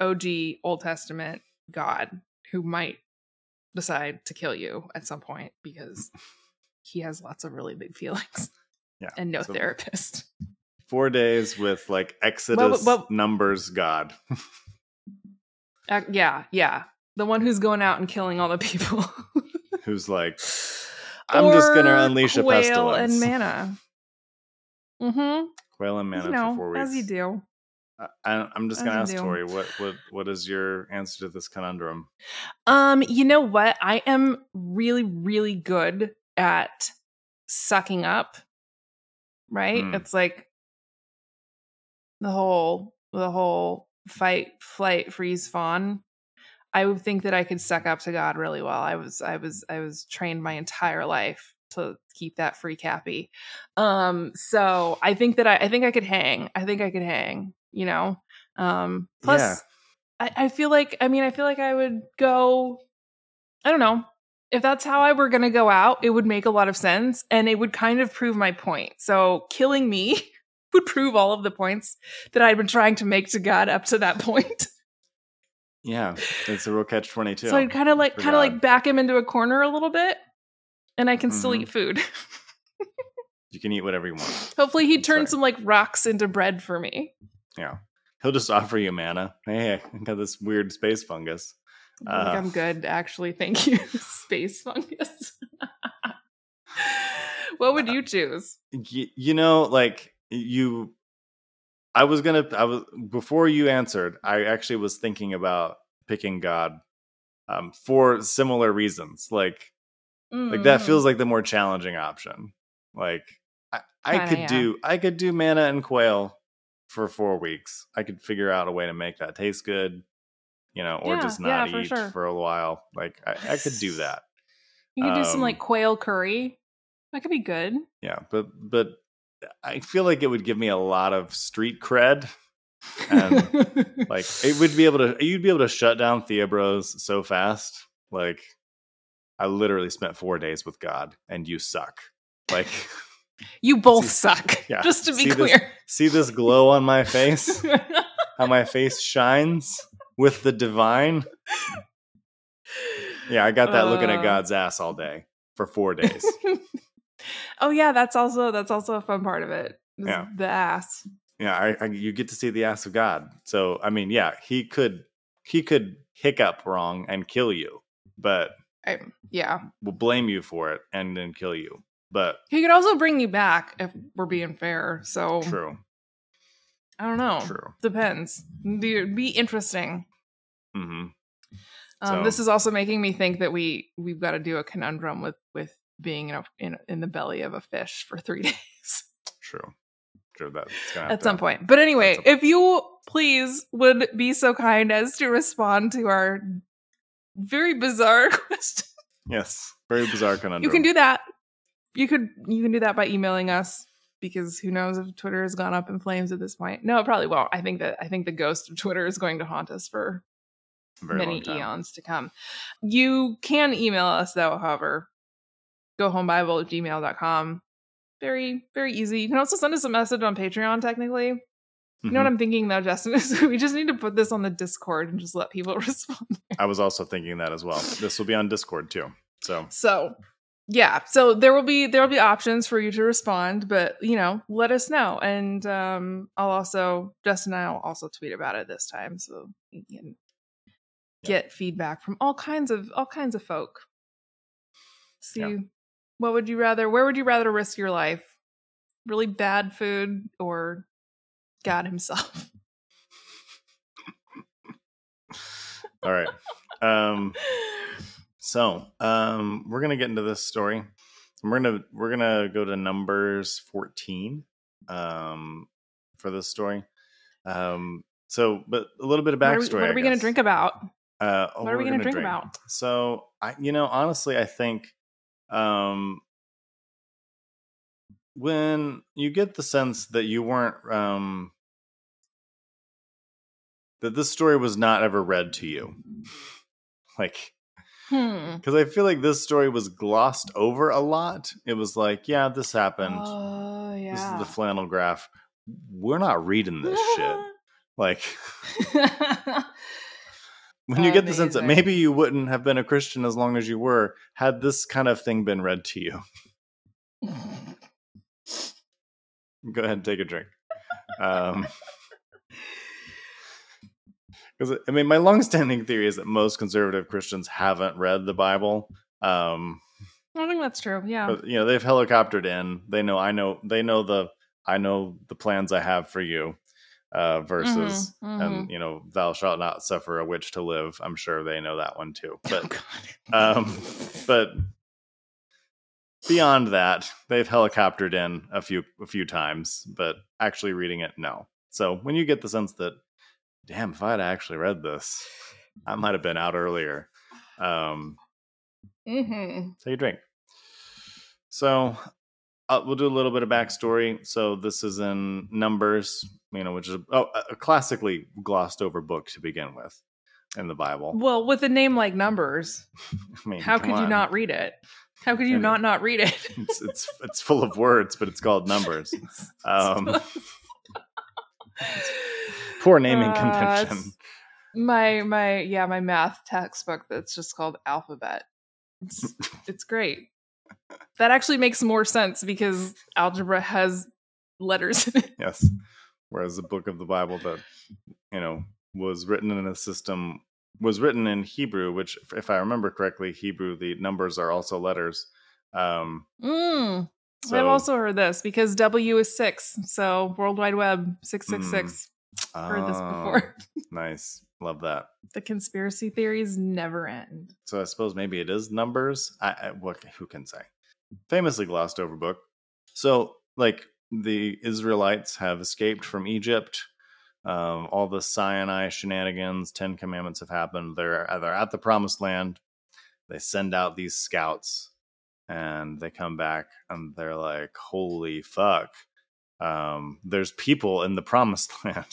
OG Old Testament God who might decide to kill you at some point because he has lots of really big feelings Yeah. and no so therapist. Four days with like Exodus well- numbers God. Uh, yeah, yeah. The one who's going out and killing all the people. who's like, I'm just gonna unleash a quail pestilence. and manna. Mm-hmm. Quail and manna You know, for four weeks. as you do. I- I'm just gonna ask do. Tori, what what what is your answer to this conundrum? Um, you know what? I am really, really good at sucking up. Right? Mm. It's like the whole the whole fight, flight, freeze, fawn. I would think that I could suck up to God really well. I was I was I was trained my entire life to keep that free cappy. Um, so I think that I, I think I could hang. I think I could hang, you know. Um plus Yeah. I, I feel like I mean I feel like I would go I don't know. If that's how I were gonna go out, it would make a lot of sense and it would kind of prove my point. So killing me would prove all of the points that I'd been trying to make to God up to that point. Yeah, it's a real catch twenty two. So I'd kind of like kind of like back him into a corner a little bit, and I can still Mhm. eat food. you can eat whatever you want. Hopefully, he'd That's turn some like rocks into bread for me. Yeah, he'll just offer you manna. Hey, I got this weird space fungus. I think Uh. I'm good, actually. Thank you, space fungus. what would you choose? Y- you know, like you, I was gonna. I was before you answered. I actually was thinking about picking God um, for similar reasons. Like like that Mm. feels like the more challenging option. Like I, I Kinda, could yeah. do I could do manna and quail for four weeks. I could figure out a way to make that taste good, you know, or Yeah, just yeah, not for eat sure. for a while. Like I, I could do that. You could do some um, like quail curry. That could be good. Yeah, but but I feel like it would give me a lot of street cred. And like it would be able to you'd be able to shut down Theobros so fast. Like I literally spent four days with God and you suck. Like you both See- suck. yeah, Just to be see this- clear. see this glow on my face? How my face shines with the divine? Yeah, I got that looking at Uh. God's ass all day for four days. Oh yeah, that's also that's also a fun part of it. Yeah. The ass. yeah, I, I, you get to see the ass of God. So I mean, yeah, he could he could hiccup wrong and kill you, but I, yeah. will blame you for it and then kill you. But He could also bring you back if we're being fair. So true, I don't know. true. Depends. Be, be interesting. hmm Um, So- This is also making me think that we we've got to do a conundrum with with being in a, in in the belly of a fish for three days True, true. That's at to- some point. But anyway, if you please would be so kind as to respond to our very bizarre question, Yes, very bizarre conundrum. you can do that. You could you can do that by emailing us because who knows if Twitter has gone up in flames at this point. No, it probably won't. I think that I think the ghost of Twitter is going to haunt us for very many eons to come. You can email us though, however. Go homebible at gmail.com. Very, very easy. You can also send us a message on Patreon, technically. You know Mhm. what I'm thinking though, Justin? Is we just need to put this on the Discord and just let people respond. I was also thinking that as well. This will be on Discord too. So So yeah so there will be there will be options for you to respond but you know let us know and um i'll also justin and i'll also tweet about it this time so you can get feedback from all kinds of all kinds of folk see Yeah. What would you rather where would you rather risk your life really bad food or god himself All right. Um, so um, we're gonna get into this story. We're gonna we're gonna go to Numbers 14 um, for this story. Um, so, but a little bit of what are we, backstory. what are we gonna drink about Uh, oh, what are we we're gonna drink about So, I, you know, honestly, I think um, when you get the sense that you weren't um, that this story was not ever read to you, like hmm because I feel like this story was glossed over a lot. It was like, yeah, this happened. oh yeah This is the flannel graph. We're not reading this shit. Like when you get the sense that maybe you wouldn't have been a Christian as long as you were had this kind of thing been read to you. Go ahead and take a drink. Um, because I mean, my longstanding theory is that most conservative Christians haven't read the Bible. Um, I think that's true. Yeah. but, you know, they've helicoptered in. They know. I know. They know the. I know the plans I have for you. Uh, versus, Mhm, and you know, thou shalt not suffer a witch to live. I'm sure they know that one too. Oh, But um, but beyond that, they've helicoptered in a few a few times, but actually reading it, no. So when you get the sense that, damn, if I had actually read this, I might have been out earlier. Um, mm-hmm. take a drink. So uh, we'll do a little bit of backstory. So this is in Numbers, you know, which is oh, a classically glossed over book to begin with in the Bible. Well, with a name like Numbers, I mean, how could you not read it? How could you And- not not read it? It's it's it's full of words, but it's called Numbers. Um, poor naming Uh, convention. my my yeah, my math textbook that's just called alphabet. It's, it's great. That actually makes more sense because algebra has letters in it. Yes. Whereas the book of the Bible that you know was written in a system was written in Hebrew, which, if I remember correctly, Hebrew the numbers are also letters. Um, Mm. so, I've also heard this because W is six, so World Wide Web six six six. Heard this oh, before. nice, love that. The conspiracy theories never end. So I suppose maybe it is numbers. I, I what who can say? Famously glossed over book. So like the Israelites have escaped from Egypt. Um, all the Sinai shenanigans, Ten Commandments have happened. They're they're at the Promised Land. They send out these scouts, and they come back, and they're like, "Holy fuck!" Um, there's people in the Promised Land,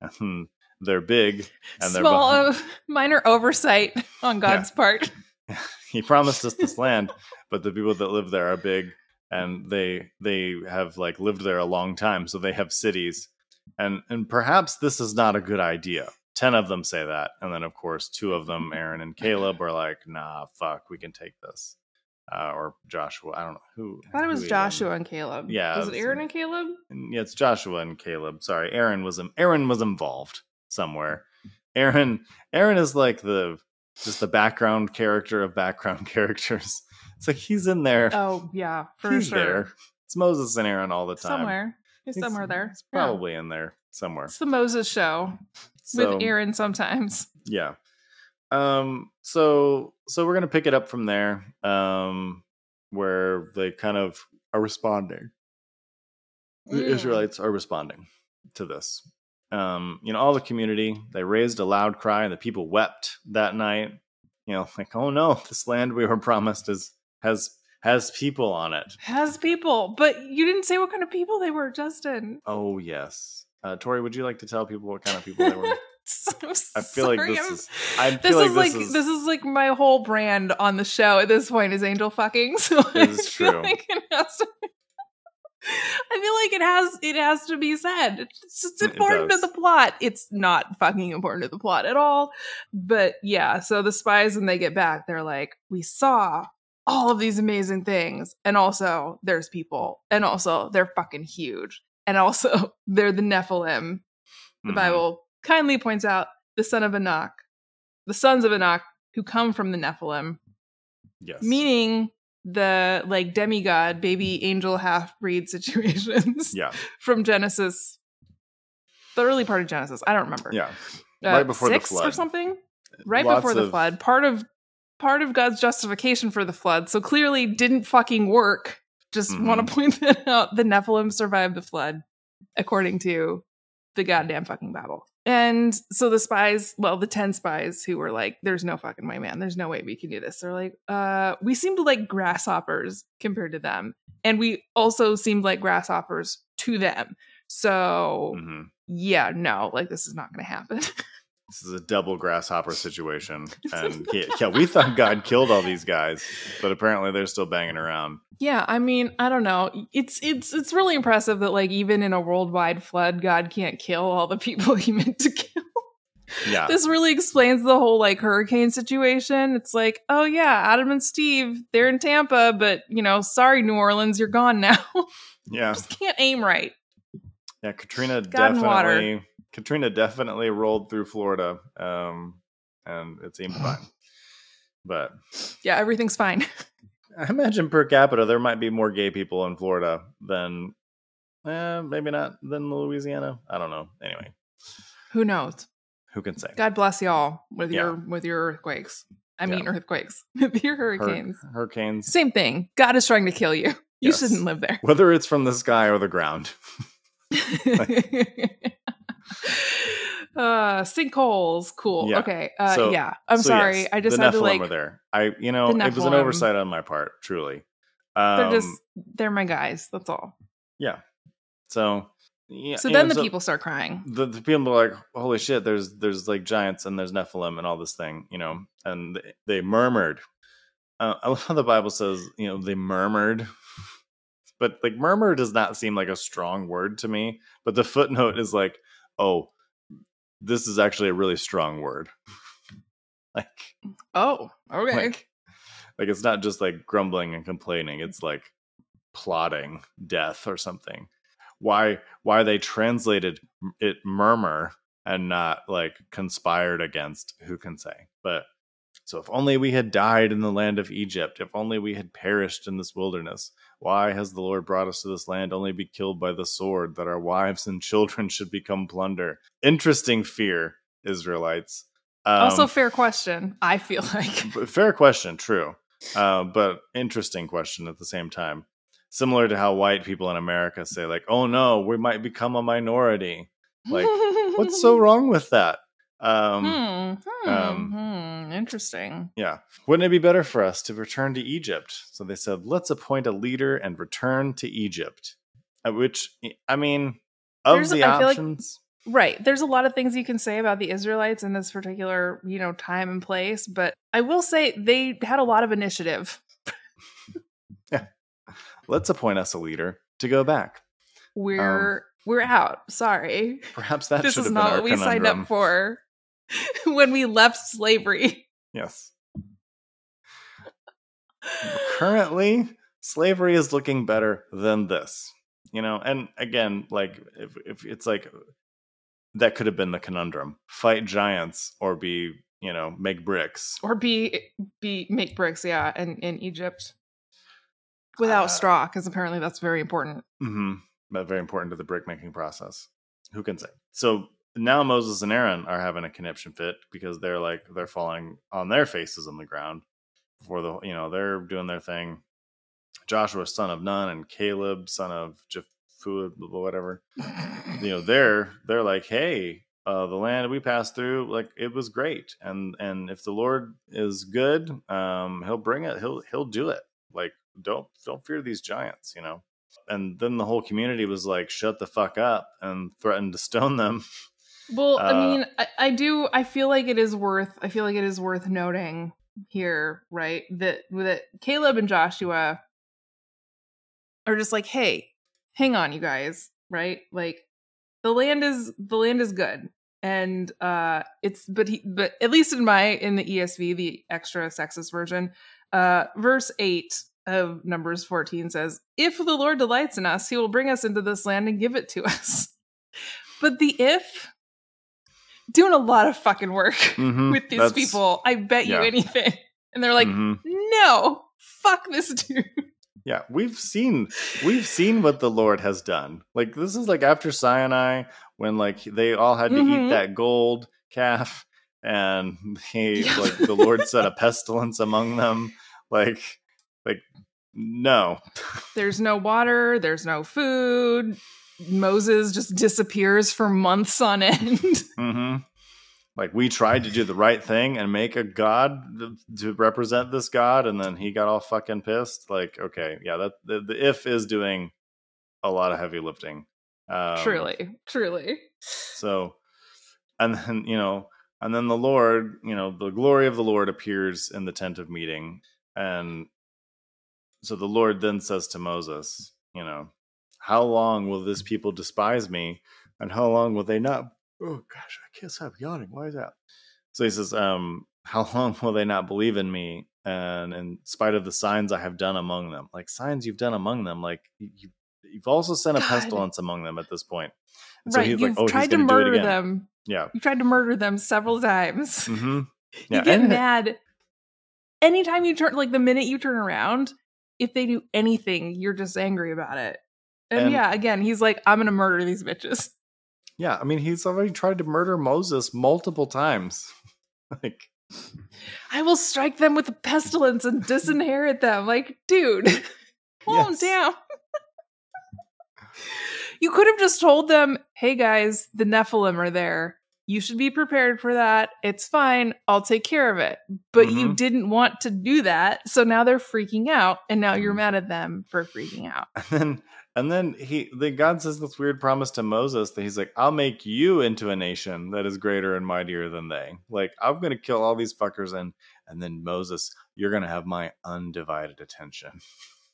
and they're big, and they're Small, uh, minor oversight on God's part. he promised us this land but the people that live there are big and they they have like lived there a long time so they have cities. And and perhaps this is not a good idea. 10 of them say that and then of course two of them aaron and caleb are like nah fuck we can take this uh, or joshua i don't know who I thought it was Joshua and Caleb. Yeah, Was it it Aaron and Caleb? yeah, it's Joshua and Caleb. Sorry, Aaron was Aaron was involved somewhere. Aaron Aaron is like the just the background character of background characters. It's like he's in there. Oh, yeah, for he's sure. there. It's Moses and Aaron all the time. Somewhere. He's, He's- somewhere there. He's Yeah. probably in there somewhere. It's the Moses show So, with Aaron sometimes. Yeah. Um. So so we're gonna pick it up from there. Um. Where they kind of are responding. The Mm. Israelites are responding to this. Um. You know, all the community they raised a loud cry, and the people wept that night. You know, like, oh no, this land we were promised is has has people on it. Has people, but you didn't say what kind of people they were, Justin. Oh yes. Uh, Tori, would you like to tell people what kind of people they were? I feel like this I'm- is. I this like is like this is. this is like my whole brand on the show at this point is angel fucking. So I This is feel true. like it has to. I feel like it has it has to be said. It's just It important to the plot. It's not fucking important to the plot at all. But yeah, so the spies when they get back, they're like, "We saw all of these amazing things. And also, there's people. And also, they're fucking huge. And also, they're the Nephilim. The Mhm. Bible kindly points out the son of Enoch, the sons of Enoch who come from the Nephilim, Yes. meaning the like demigod, baby angel half breed situations Yeah. from Genesis, the early part of Genesis. I don't remember. Yeah. Uh, Right before the six or something. Right Lots before the of- flood. Part of part of God's justification for the flood. So clearly didn't fucking work. Just want Mhm. to point that out. The Nephilim survived the flood, according to the goddamn fucking Bible. And so the spies, well, the 10 spies who were like, there's no fucking way, man. There's no way we can do this. They're like, uh, we seemed like grasshoppers compared to them. And we also seemed like grasshoppers to them. So Mhm. yeah, no, like this is not going to happen. This is a double grasshopper situation. And yeah, yeah, we thought God killed all these guys, but apparently they're still banging around. yeah, I mean, I don't know. It's it's it's really impressive that like even in a worldwide flood, God can't kill all the people he meant to kill. Yeah. This really explains the whole like hurricane situation. It's like, oh yeah, Adam and Steve, they're in Tampa, but you know, sorry New Orleans, you're gone now. yeah. Just can't aim right. Yeah. Katrina God water. definitely Katrina definitely rolled through Florida. Um and it seemed fine. But Yeah, everything's fine. I imagine per capita there might be more gay people in Florida than eh, maybe not than Louisiana. I don't know. Anyway, Who knows? who can say? God bless y'all with Yeah. your with your earthquakes. I Yeah. mean earthquakes. with your Hur- hurricanes. hurricanes. Same thing. God is trying to kill you. You Yes. shouldn't live there. Whether it's from the sky or the ground. uh sinkholes cool Yeah. okay uh So- yeah i'm So, sorry yes, i just the had Nephilim to like were there. I, you know, it was an oversight on my part, truly. Um, they're just they're my guys that's all yeah. So, yeah. so then the people start crying the, the people are like, "Holy shit! There's there's like giants and there's Nephilim and all this thing, you know." And they, they murmured. Uh, I love how the Bible says, you know, they murmured, but like murmur does not seem like a strong word to me. But the footnote is like, "Oh, this is actually a really strong word." like, oh okay Like- like it's not just like grumbling and complaining; it's like plotting death or something. Why why they translated it murmur and not like conspired against? Who can say? But so if only we had died in the land of Egypt, if only we had perished in this wilderness. Why has the Lord brought us to this land only to be killed by the sword, that our wives and children should become plunder? Interesting fear, Israelites. Um, also fair question i feel like fair question, true, uh, but interesting question at the same time. Similar to how white people in America say, like, "Oh no, we might become a minority." Like, What's so wrong with that? Um, hmm, hmm, um, hmm, interesting Yeah, wouldn't it be better for us to return to Egypt? So they said, "Let's appoint a leader and return to Egypt." At which, I mean, of There's- the I like- options, right there's a lot of things you can say about the israelites in this particular you know time and place but i will say they had a lot of initiative yeah. let's appoint us a leader to go back. we're we're out sorry Perhaps that this is not what we signed up for when we left slavery Yes. Currently, slavery is looking better than this. You know, and again, like if if it's like that could have been the conundrum. Fight giants or be, you know, make bricks. or be be make bricks yeah in in egypt without Uh, straw because apparently that's very important hmm But very important to the brick making process. Who can say? So now Moses and Aaron are having a conniption fit because they're like they're falling on their faces on the ground before the you know they're doing their thing. Joshua son of Nun and Caleb son of Jephthah, whatever. You know they're they're like, hey, uh, the land we passed through, like it was great, and and if the Lord is good, um, He'll bring it. He'll He'll do it. Like don't don't fear these giants, you know and then the whole community was like shut the fuck up and threatened to stone them well i Uh, mean I, I do i feel like it is worth i feel like it is worth noting here right that that caleb and joshua are just like hey hang on you guys right like the land is the land is good and uh it's but he but at least in my in the esv the extra sexist version Uh, verse 8 of Numbers 14 says, If the Lord delights in us, he will bring us into this land and give it to us. But the if, doing a lot of fucking work Mhm, with these that's- people. I bet you anything. And they're like, mhm. no, fuck this dude. Yeah, we've seen we've seen what the Lord has done. Like this is like after Sinai when like they all had to Mhm. eat that gold calf and he Yeah. like the Lord set a pestilence among them. Like like no. There's no water, there's no food. Moses just disappears for months on end. hmm Like we tried to do the right thing and make a god to- to represent this god, and then he got all fucking pissed. Like, okay, yeah, that the, the if is doing a lot of heavy lifting. Um, truly, truly. So, and then you know, and then the Lord, you know, the glory of the Lord appears in the tent of meeting, and so the Lord then says to Moses, you know, how long will this people despise me, and how long will they not? Oh gosh, I can't stop yawning. Why is that? So he says, um, how long will they not believe in me, and in spite of the signs I have done among them, like signs you've done among them, like you. You've also sent a God. pestilence among them at this point. And so right, he's you've like, "Oh, tried to gonna do it murder again." them. Yeah. You tried to murder them several times. hmm You get and- mad anytime you turn, like the minute you turn around. If they do anything, you're just angry about it. And, And- yeah, again, he's like, "I'm gonna murder these bitches." Yeah. I mean, he's already tried to murder Moses multiple times. like, I will strike them with a pestilence and disinherit them. Like, dude, calm Yes. down. you could have just told them, hey guys, the Nephilim are there. You should be prepared for that. It's fine. I'll take care of it. But you Mhm. didn't want to do that. So now they're freaking out. And now you're Mhm. mad at them for freaking out. and then, and then he, then God says this weird promise to Moses that he's like, I'll make you into a nation that is greater and mightier than they. Like, I'm going to kill all these fuckers. And, and then Moses, you're going to have my undivided attention.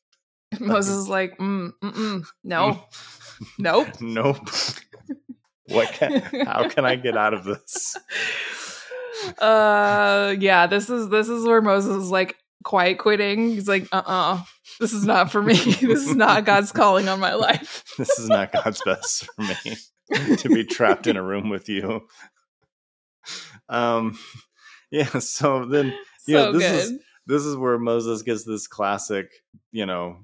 Moses is like, mm, mm-mm, no, nope. nope. what can, how can I get out of this? uh yeah this is this is where moses is like quiet quitting he's like uh-uh this is not for me this is not god's calling on my life this is not God's best for me to be trapped in a room with you. Um, yeah. So then, Yeah, so this good is- this is where Moses gets this classic, you know,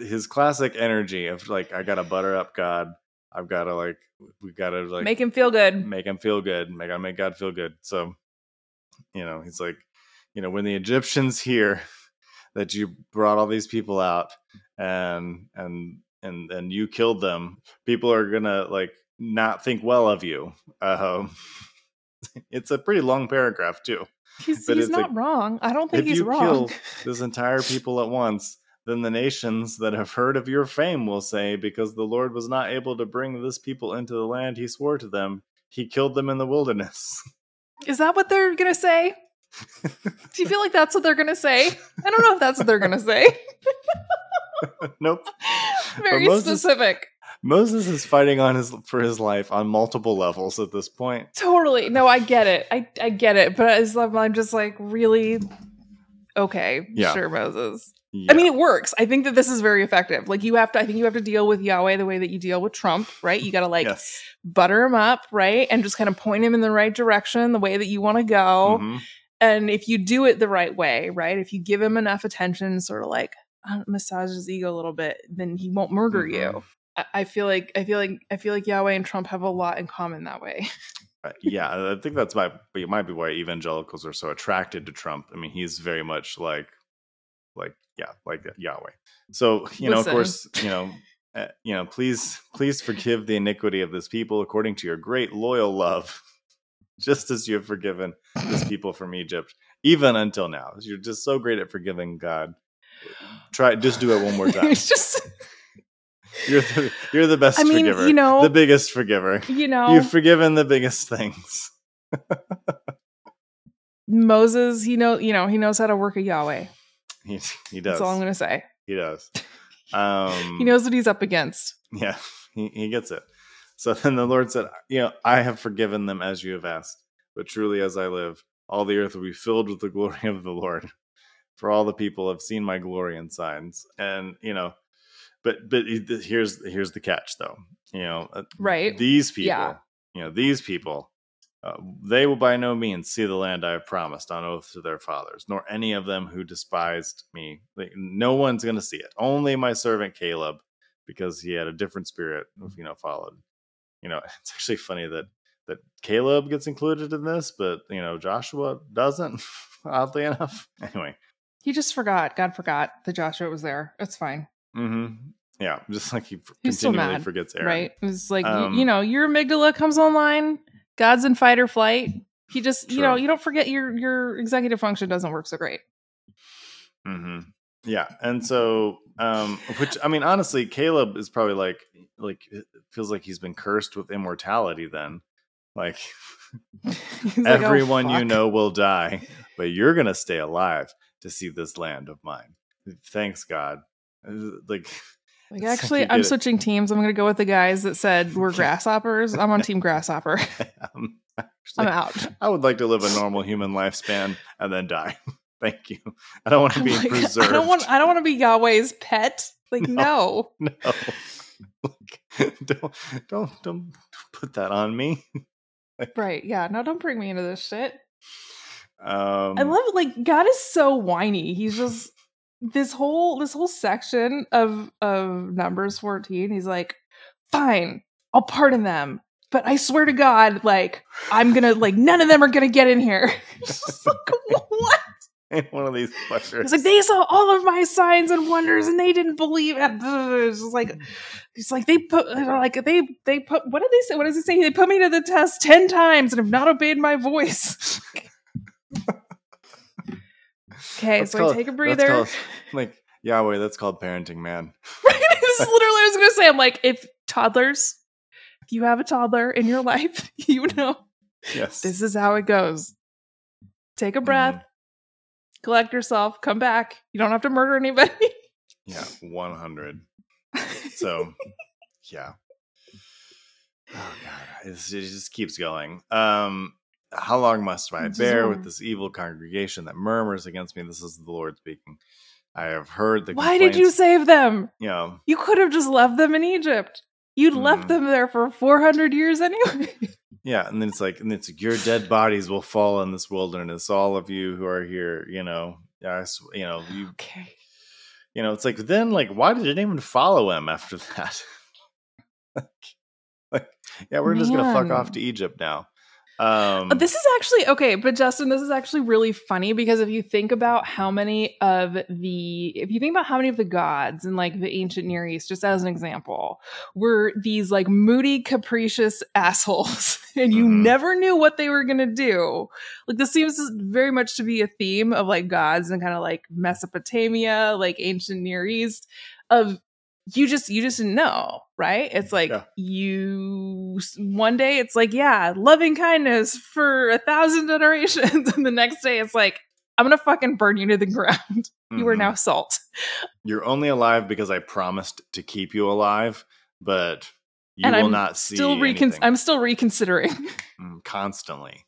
his classic energy of like, I gotta butter up God. I've gotta like, we gotta like make him feel good make him feel good. Make gotta make God feel good. So, you know, he's like, you know, when the Egyptians hear that you brought all these people out and and and and you killed them, people are gonna like not think well of you. Um, it's a pretty long paragraph too. he's, but he's not like, wrong i don't think if he's you wrong kill this entire people at once, then the nations that have heard of your fame will say, because the Lord was not able to bring this people into the land he swore to them, he killed them in the wilderness. is that what they're gonna say do you feel like that's what they're gonna say i don't know if that's what they're gonna say nope. very Moses- specific Moses is fighting on his for his life on multiple levels at this point. Totally. No, I get it. I, I get it. But as I'm I'm just like, really? Okay. Yeah. Sure, Moses. Yeah. I mean, it works. I think that this is very effective. Like, you have to, I think you have to deal with Yahweh the way that you deal with Trump, right? You got to like yes. butter him up, right? And just kind of point him in the right direction, the way that you want to go. Mhm. And if you do it the right way, right? If you give him enough attention, sort of like uh, massage his ego a little bit, then he won't murder Mhm. you. I, I feel like, I feel like, I feel like Yahweh and Trump have a lot in common that way. Uh, yeah, I think that's my. It might be why evangelicals are so attracted to Trump. I mean, he's very much like, like yeah, like Yahweh. So you know, of course, you know, uh, you know, please, please forgive the iniquity of this people according to your great loyal love, just as you have forgiven this people from Egypt, even until now. You're just so great at forgiving God. Try, just do it one more time. it's just, You're the, you're the best I mean, forgiver. you know- the biggest forgiver. you know, You've forgiven the biggest things. Moses, he know, you know, he knows how to work a Yahweh. He, he does. That's all I'm gonna say. He does. Um, He knows what he's up against. Yeah, he, he gets it. So then the Lord said, You know, I have forgiven them as you have asked, but truly as I live, all the earth will be filled with the glory of the Lord. for all the people have seen my glory and signs. And you know, but but here's here's the catch though. You know, uh, right? These people, Yeah. you know, these people. Uh, they will by no means see the land I have promised on oath to their fathers, nor any of them who despised me. Like, no one's going to see it. Only my servant Caleb, because he had a different spirit, you know, followed. You know, it's actually funny that that Caleb gets included in this, but you know, Joshua doesn't. Oddly enough. Anyway, He just forgot. God forgot that Joshua was there. It's fine. Mm-hmm. yeah, just like he He's continually mad, forgets Aaron. Right? It was like, you- Um, you, know, your amygdala comes online, God's in fight or flight. He just, you know, you don't forget your your executive function doesn't work so great. hmm Yeah, and so, um, which I mean, honestly, Caleb is probably like, like feels like he's been cursed with immortality. Then, like, He's like, "Oh, everyone you know will die, but you're gonna stay alive to see this land of mine. Thanks, God. Uh, Like, Like, it's like actually, I'm it. switching teams. I'm going to go with the guys that said we're grasshoppers. I'm on Team Grasshopper. um, I'm actually, out. I would like to live a normal human lifespan and then die. Thank you. I don't want to be like, preserved. I don't want. I don't want to be Yahweh's pet. Like no. no. Like, don't don't don't put that on me. Right? Yeah. No. Don't bring me into this shit. Um, I love. Like God is so whiny. He's just this whole this whole section of of Numbers 14. He's like, fine, I'll pardon them, but I swear to God, like I'm gonna like none of them are gonna get in here. It's just like? one of these fuckers. It's like they saw all of my signs and wonders and they didn't believe it. It's like it's like they put like they they put what did they say? What does it say? They put me to the test ten times and have not obeyed my voice. okay, That's so called- I take a breather. called- like Yahweh, that's called parenting, man. Right? This is literally what I was gonna say. I'm like, if toddlers, if you have a toddler in your life, you know Yes. this is how it goes. Take a Mm-hmm. Collect yourself, come back. You don't have to murder anybody. yeah, one hundred. So, yeah. Oh god, it's, it just keeps going. Um, how long must I bear with this evil congregation that murmurs against me? This is the Lord speaking. I have heard the. Why did you save them? You know, You could have just left them in Egypt. You'd left Mhm. them there for 400 years anyway. Yeah, and then it's like, and it's like, your dead bodies will fall in this wilderness. All of you who are here, you know, I you know, you, okay. you know, it's like then, like, why did it even follow him after that? like, like, yeah, we're just gonna fuck off to Egypt now. Um, Uh, This is actually okay, but Justin, this is actually really funny because if you think about how many of the, if you think about how many of the gods in like the ancient Near East, just as an example, were these like moody, capricious assholes, and you Mhm. never knew what they were gonna do. Like this seems very much to be a theme of like gods and kind of like Mesopotamia, like ancient Near East, of you just you just didn't know right it's like Yeah. you one day it's like yeah loving kindness for a thousand generations and the next day it's like i'm gonna fucking burn you to the ground you are mhm. now salt You're only alive because I promised to keep you alive, but you And will I'm not see still recon- i'm still reconsidering Mm, constantly.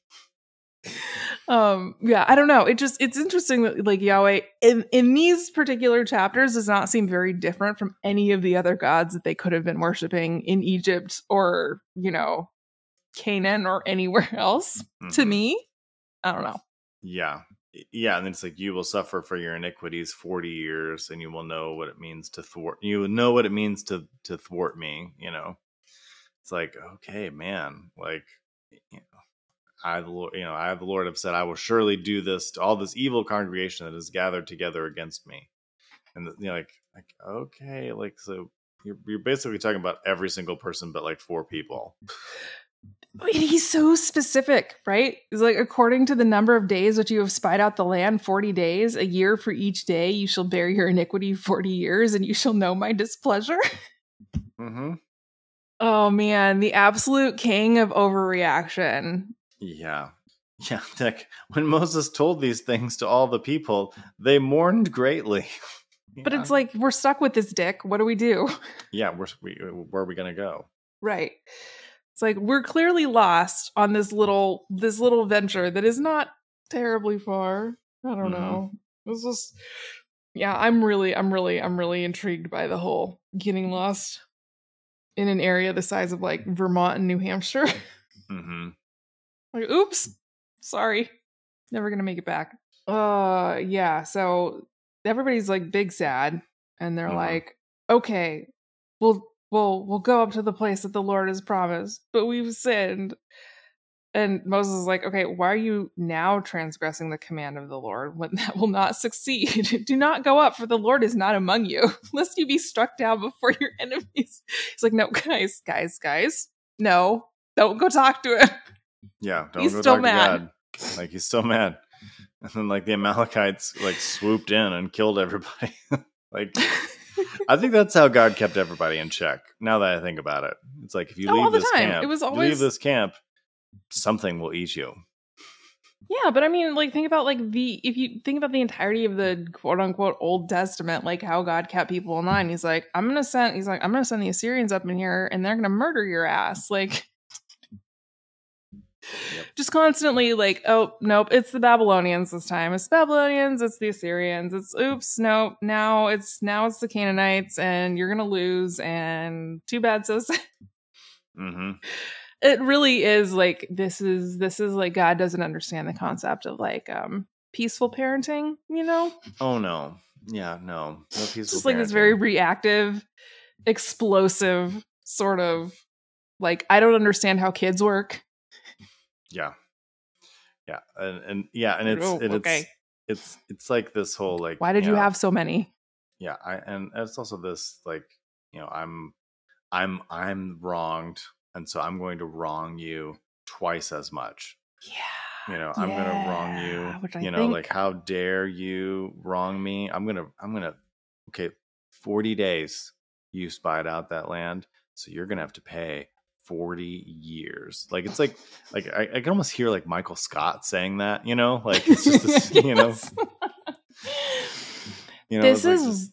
um yeah i don't know it just it's interesting that like yahweh in in these particular chapters does not seem very different from any of the other gods that they could have been worshiping in egypt or you know canaan or anywhere else to Mhm. me i don't know Yeah. Yeah. And then it's like, you will suffer for your iniquities 40 years and you will know what it means to thwart. You will know what it means to, to thwart me, you know? It's like, okay, man, like, I, the Lord, you know, I, the Lord have said, I will surely do this to all this evil congregation that is gathered together against me. And you know, like, like, okay, like, so you're, you're basically talking about every single person, but like four people. And he's so specific, right? It's like according to the number of days which you have spied out the land, 40 days, a year for each day, you shall bear your iniquity 40 years, and you shall know my displeasure. Mm-hmm. Oh man, the absolute king of overreaction. Yeah. Yeah. Like when Moses told these things to all the people, they mourned greatly. But Yeah. it's like we're stuck with this dick. What do we do? yeah, we're, we, where are we going to go? right. It's like we're clearly lost on this little this little venture that is not terribly far. I don't Mhm. know. It's just yeah, I'm really, I'm really, I'm really intrigued by the whole getting lost in an area the size of like Vermont and New Hampshire. hmm like, oops, sorry, never gonna make it back. Uh, yeah. So everybody's like big sad, and they're Mhm. like, okay, we'll we'll we'll go up to the place that the Lord has promised, but we've sinned. And Moses is like, okay, why are you now transgressing the command of the Lord when that will not succeed? Do not go up, for the Lord is not among you, lest you be struck down before your enemies. He's like, no, guys, guys, guys, no, don't go talk to him. Yeah, don't He's go still talk mad. to God. Like he's still mad. And then like the Amalekites like swooped in and killed everybody. like I think that's how God kept everybody in check. Now that I think about it, it's like if you Oh, leave this time. camp, It was always- leave this camp, something will eat you. Yeah, but I mean, like, think about like the if you think about the entirety of the quote unquote Old Testament, like how God kept people in line. He's like, I'm gonna send. He's like, I'm gonna send the Assyrians up in here, and they're gonna murder your ass. Like, just constantly like, oh nope, it's the Babylonians this time. It's the Babylonians. It's the Assyrians. It's oops, nope. Now it's now it's the Canaanites, and you're gonna lose. And too bad, so sad. hmm it really is like this is this is like god doesn't understand the concept of like um peaceful parenting you know Oh no, yeah, no, no peaceful. it's just like this very reactive explosive sort of like i don't understand how kids work yeah, yeah, and, and yeah, and it's Oh, and it's okay. it's it's like this whole like why did you know, have so many? Yeah i and it's also this like you know i'm i'm i'm wronged and so i'm going to wrong you twice as much. Yeah you know i'm going to wrong you you know think- like how dare you wrong me? I'm going to i'm going to okay 40 days you spied out that land so you're going to have to pay 40 years. Like it's like like I, I can almost hear like michael scott saying that you know? Like it's just this you know? You know this like is just-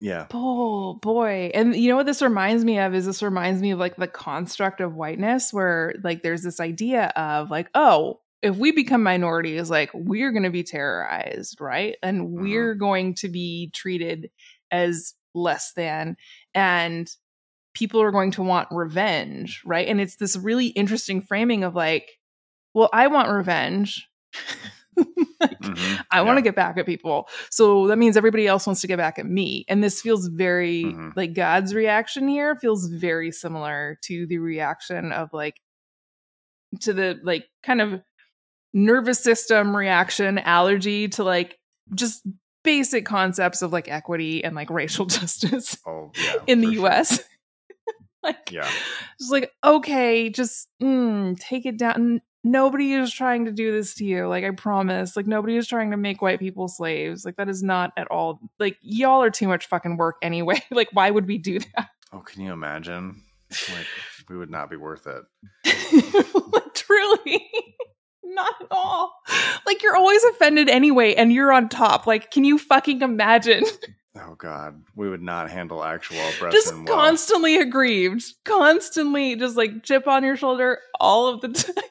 yeah. Oh boy. And you know what this reminds me of is this reminds me of like the construct of whiteness where like there's this idea of like, oh, if we become minorities, like we're going to be terrorized, right? And uh-huh. we're going to be treated as less than. And people are going to want revenge, right? And it's this really interesting framing of like, well, I want revenge. Mhm. I want to get back at people. So that means everybody else wants to get back at me. And this feels very Mhm. like God's reaction here feels very similar to the reaction of like to the like kind of nervous system reaction allergy to like just basic concepts of like equity and like racial justice Oh, yeah, in the US. sure. Like Yeah. it's like okay, just mm, take it down. Nobody is trying to do this to you. Like I promise. Like nobody is trying to make white people slaves. Like that is not at all. Like y'all are too much fucking work anyway. like why would we do that? Oh, can you imagine? Like, we would not be worth it. truly. Not at all. Like you're always offended anyway, and you're on top. Like, can you fucking imagine? Oh God, we would not handle actual oppression just well. constantly aggrieved, constantly just like chip on your shoulder all of the time.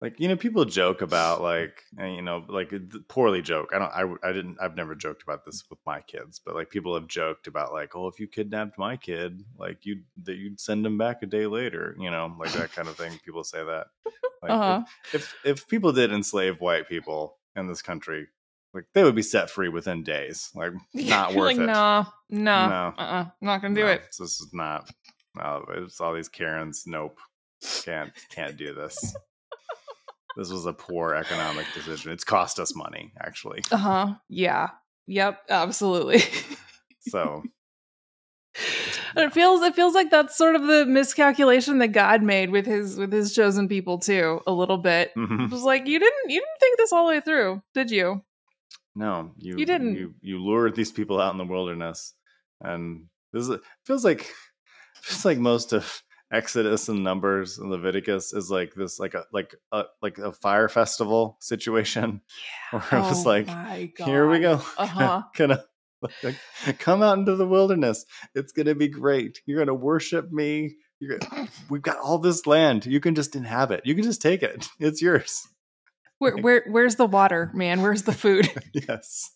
like you know, people joke about like you know, like poorly joke. I don't. I, I didn't. I've never joked about this with my kids, but like people have joked about like, oh, if you kidnapped my kid, like you that you'd send him back a day later. You know, like that kind of thing. People say that. Like, Uh-huh. if if people did enslave white people in this country, like they would be set free within days. Like not worth like, it. No, no, No. uh-uh, not gonna do No, it. This is not. No, it's all these Karens. Nope, can't can't do this. this was a poor economic decision. It's cost us money, actually. Uh huh. Yeah. Yep. Absolutely. So And it feels it feels like that's sort of the miscalculation that God made with his with his chosen people too. A little bit. It mhm. was like you didn't you didn't think this all the way through, did you? No, you You didn't. You, you lured these people out in the wilderness, and this is feels like feels like most of Exodus and Numbers and Leviticus is like this, like a like a like a fire festival situation, yeah. where it was like Oh God. here we go. Uh-huh. gonna like, come out into the wilderness. It's gonna be great. You're gonna worship me. You're gonna, we've got all this land. You can just inhabit. You can just take it. It's yours. Where where where's the water, man? Where's the food? yes.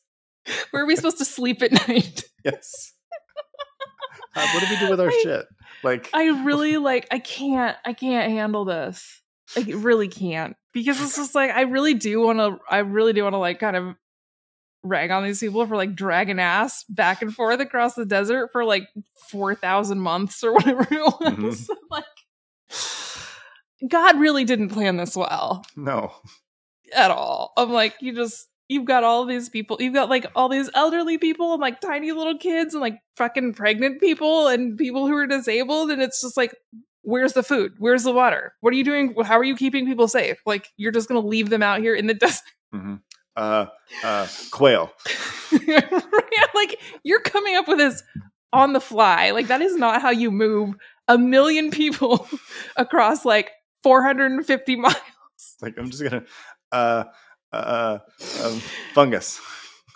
Where are we supposed to sleep at night? Yes. Uh, what do we do with our I- shit? Like, I really like I can't I can't handle this. Like really can't. Because it's just like I really do want to I really do want to like kind of rag on these people for like dragging ass back and forth across the desert for like 4000 months or whatever it was. Mhm. like God really didn't plan this well no. At all. I'm like, you just you've got all these people, you've got like all these elderly people and like tiny little kids and like fucking pregnant people and people who are disabled, and it's just like, where's the food? Where's the water? What are you doing? How are you keeping people safe? Like you're just gonna leave them out here in the desert. hmm Uh, uh, quail. Like you're coming up with this on the fly. Like that is not how you move a million people across like 450 miles. Like, I'm just gonna, uh, uh, um, fungus,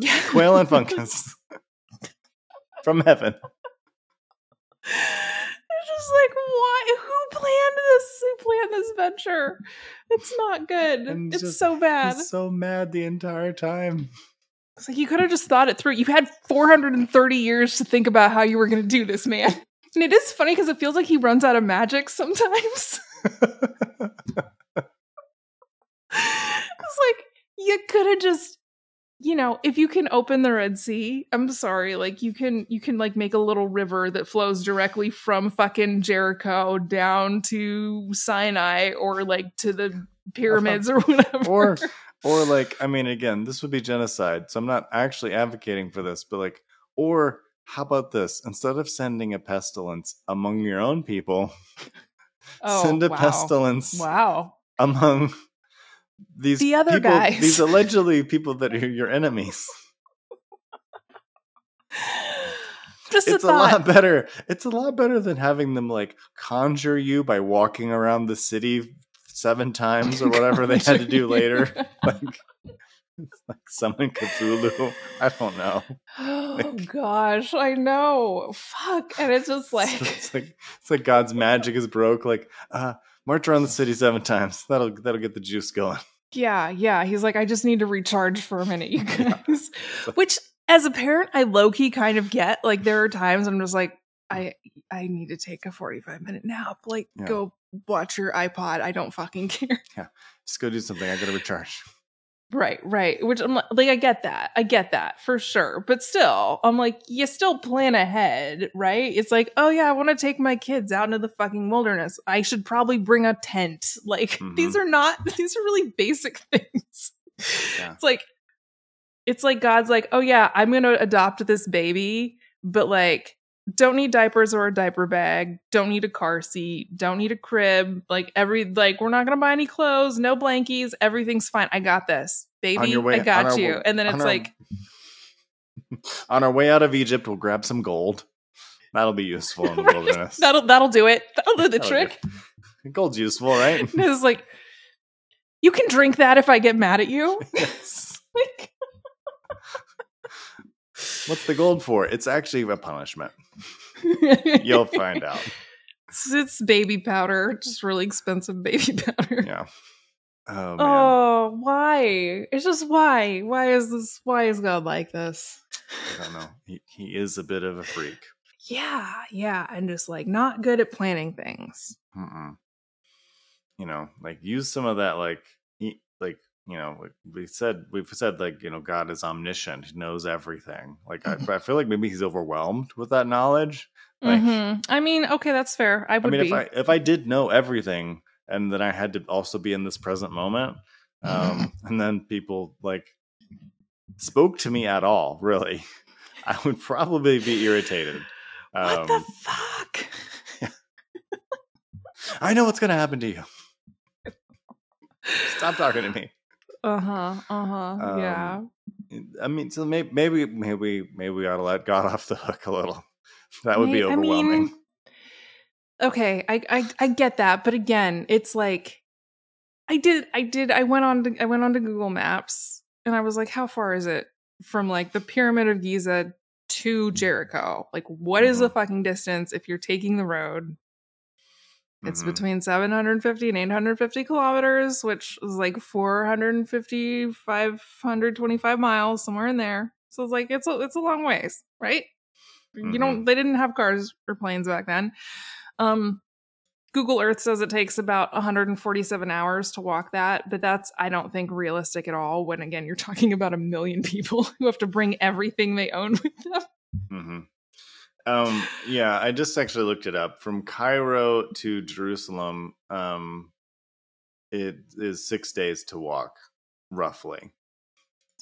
Yeah. quail and fungus from heaven. It's just like, why? Who planned this? Who planned this venture? It's not good. And it's just- so bad. He's so mad the entire time. It's like you could have just thought it through. You had 430 years to think about how you were going to do this, man. And it is funny because it feels like he runs out of magic sometimes. like you could have just you know if you can open the red sea i'm sorry like you can you can like make a little river that flows directly from fucking jericho down to sinai or like to the pyramids or whatever. Or or like i mean again this would be genocide so i'm not actually advocating for this but like or how about this? Instead of sending a pestilence among your own people oh, send a wow. pestilence wow. among these The other people, guys. these allegedly people that are your enemies just it's a a lot better it's a lot better than having them like conjure you by walking around the city seven times or whatever they had to do later like like summon Cthulhu. I don't know. oh gosh i know fuck and it's just like it's like it's like God's magic is broke. Like, uh, march around the city seven times. That'll that'll get the juice going. Yeah, yeah. He's like, I just need to recharge for a minute, you guys. Which, as a parent, I low key kind of get. Like, there are times I'm just like, I I need to take a 45 minute nap. Like, Yeah. go watch your iPod. I don't fucking care. Yeah, just go do something. I gotta recharge. Right, right. Which I'm like, like, I get that. I get that for sure. But still, I'm like, you still plan ahead, right? It's like, oh yeah, I want to take my kids out into the fucking wilderness. I should probably bring a tent. Like, these mm-hmm. are not, these are really basic things. Yeah. It's like, it's like God's like, oh yeah, I'm going to adopt this baby, but like, don't need diapers or a diaper bag, don't need a car seat, don't need a crib. Like, every, like, we're not going to buy any clothes, no blankies, everything's fine. I got this, baby. way- I got you. w- And then it's our- like, On our way out of Egypt, we'll grab some gold. That'll be useful in the wilderness. that'll, that'll do it. That'll do the That'll trick. do. Gold's useful, right? It's like, you can drink that if I get mad at you. yes. Like, What's the gold for? It's actually a punishment. You'll find out. It's, it's baby powder, just really expensive baby powder. Yeah. Oh man. Oh, why? It's just why? Why is this? Why is God like this? I don't know. He he is a bit of a freak. Yeah, yeah, and just like not good at planning things. Mm-mm. You know, like use some of that, like, he, like you know, we said, we've said, like you know, God is omniscient; He knows everything. Like I, I feel like maybe He's overwhelmed with that knowledge. Like, Mhm. I mean, okay, that's fair. I I would mean, be. if I if I did know everything, and then I had to also be in this present moment, um, and then people like spoke to me at all, really, I would probably be irritated. what the Um, fuck? I know what's going to happen to you. Stop talking to me. Uh huh. Uh huh. yeah. Um, I mean, so maybe maybe maybe maybe we ought to let God off the hook a little. That would be May- I mean, overwhelming. okay, I, I I get that, but again, it's like I did I did I went on to I went on to Google Maps and I was like, how far is it from like the Pyramid of Giza to Jericho? Like, what is the Mhm. fucking distance if you're taking the road? It's Mhm. between 750 and 850 kilometers, which is like 450, 525 miles, somewhere in there. So it's like it's a it's a long ways, right? You Mhm. don't they didn't have cars or planes back then. Um Google Earth says it takes about 147 hours to walk that, but that's I don't think realistic at all when again you're talking about a million people who have to bring everything they own with them. hmm Um, yeah, I just actually looked it up. From Cairo to Jerusalem, um, it is six days to walk, roughly.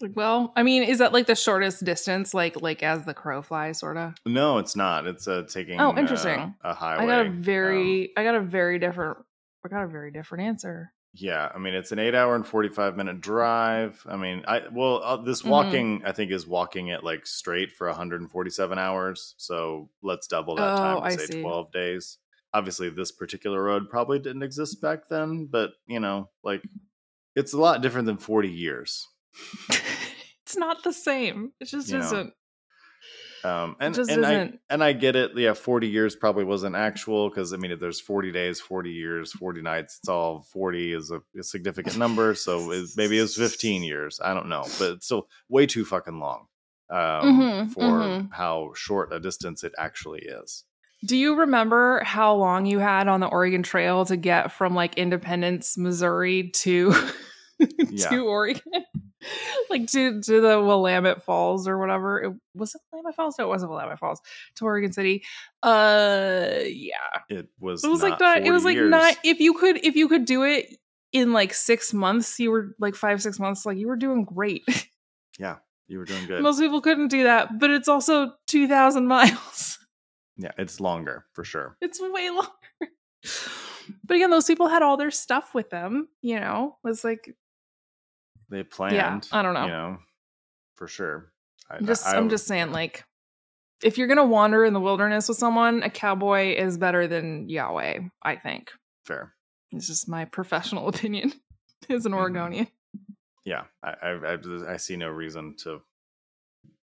Like, well, I mean, is that like the shortest distance like like as the crow flies sort of? No, it's not. It's uh, taking Oh, uh, interesting. a highway. I got a Um, very I got a very different I got a very different answer. Yeah, I mean it's an eight hour and forty five minute drive. I mean, I well uh, this Mhm. walking I think is walking it like straight for one hundred and forty seven hours. So let's double that time Oh, and I say see. twelve days. Obviously, this particular road probably didn't exist back then, but you know, like it's a lot different than forty years. it's not the same. It just You isn't. Um, and and I and I get it. Yeah, forty years probably wasn't actual because I mean, if there's forty days, forty years, forty nights, it's all forty is a, a significant number. So it, maybe it's fifteen years. I don't know, but it's still way too fucking long um, Mhm, for mhm. how short a distance it actually is. Do you remember how long you had on the Oregon Trail to get from like Independence, Missouri to Yeah. to Oregon? like to to the Willamette Falls or whatever. It was it Willamette Falls? No, it wasn't Willamette Falls. To Oregon City. Uh yeah. It was. It was like not it was like years. not if you could if you could do it in like six months, you were like five, six months, like you were doing great. Yeah, you were doing good. Most people couldn't do that, but it's also two thousand miles. yeah, it's longer for sure. It's way longer. But again, those people had all their stuff with them, you know. It's like They planned. Yeah, I don't know. You know, for sure. I, I'm just I- I'm just saying, like, if you're gonna wander in the wilderness with someone, a cowboy is better than Yahweh, I think. fair. It's just my professional opinion as an Mhm. Oregonian. yeah, I, I, I, I see no reason to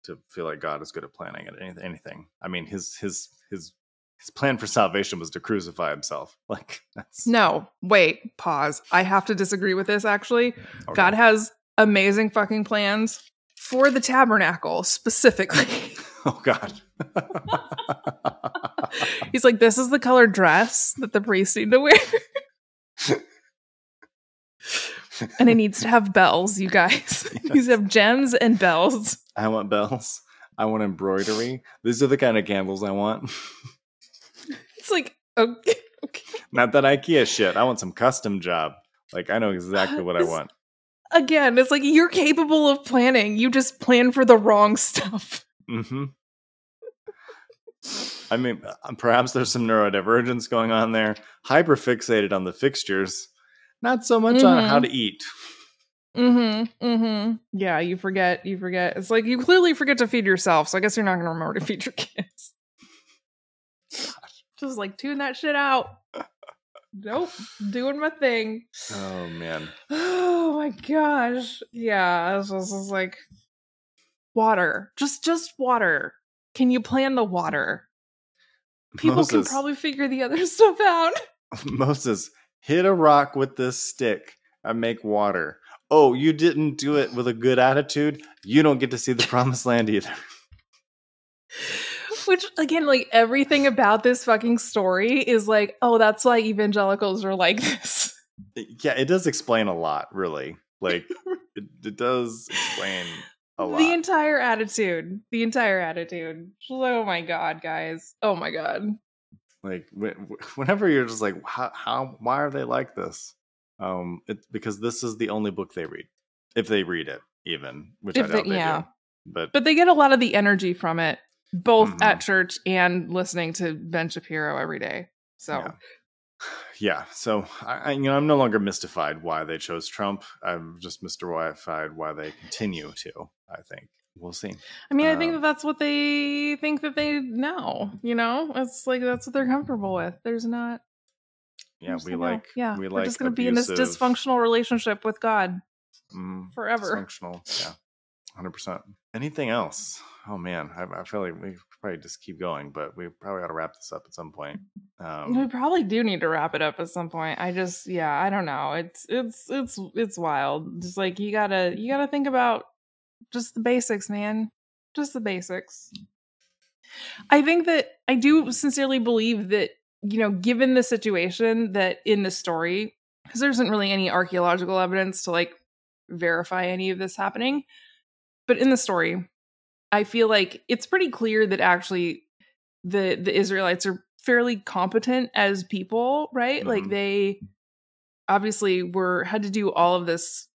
to feel like God is good at planning at anything. I mean, his his his his plan for salvation was to crucify himself. Like that's No, wait, pause. I have to disagree with this actually. okay. God has amazing fucking plans for the tabernacle specifically. Oh God. He's like, this is the color dress that the priests need to wear. and it needs to have bells, you guys. Needs to have gems and bells. I want bells. I want embroidery. These are the kind of candles I want. It's like, okay. okay. Not that IKEA shit. I want some custom job. Like I know exactly what I want. Again, it's like you're capable of planning. You just plan for the wrong stuff. Mm-hmm. I mean, uh, perhaps there's some neurodivergence going on there. Hyper fixated on the fixtures, not so much on how Mhm. to eat. Mm-hmm. Mm-hmm. Yeah, you forget. You forget. It's like you clearly forget to feed yourself. So I guess you're not gonna remember to feed your kids. Just like tune that shit out. Nope. Doing my thing. Oh man, Oh my gosh. Yeah. It's just, like water. Just just water. Can you plan the water? People can probably figure the other stuff out. Moses, hit a rock with this stick and make water. Oh, you didn't do it with a good attitude. You don't get to see the promised land either. Which again, like everything about this fucking story is like, oh, that's why evangelicals are like this. Yeah, it does explain a lot, really. Like it, it does explain a lot. The entire attitude. The entire attitude. Oh my god, guys. Oh my god. like whenever you're just like how, how why are they like this um it's because this is the only book they read if they read it even which i If they- they, yeah. do but, But they get a lot of the energy from it, both Mhm. at church and listening to Ben Shapiro every day. So Yeah. yeah so I, I you know i'm no longer mystified why they chose trump i'm just mystified why they continue to i think we'll see I mean, I think Um, that that's what they think that they know. You know, it's like that's what they're comfortable with. There's not. yeah we like Yeah, we like. we're just going to be in this dysfunctional relationship with God mm, forever. dysfunctional yeah 100% anything else oh man I, I feel like we probably just keep going but we probably ought to wrap this up at some point um we probably do need to wrap it up at some point. I just, yeah, I don't know. It's it's it's it's wild. Just like you gotta you gotta think about just the basics, man. just the basics. I think that I do sincerely believe that, you know, given the situation that in the story, because there isn't really any archaeological evidence to like verify any of this happening, but in the story, I feel like it's pretty clear that actually the the Israelites are fairly competent as people, right? Like Mhm. they obviously were had to do all of this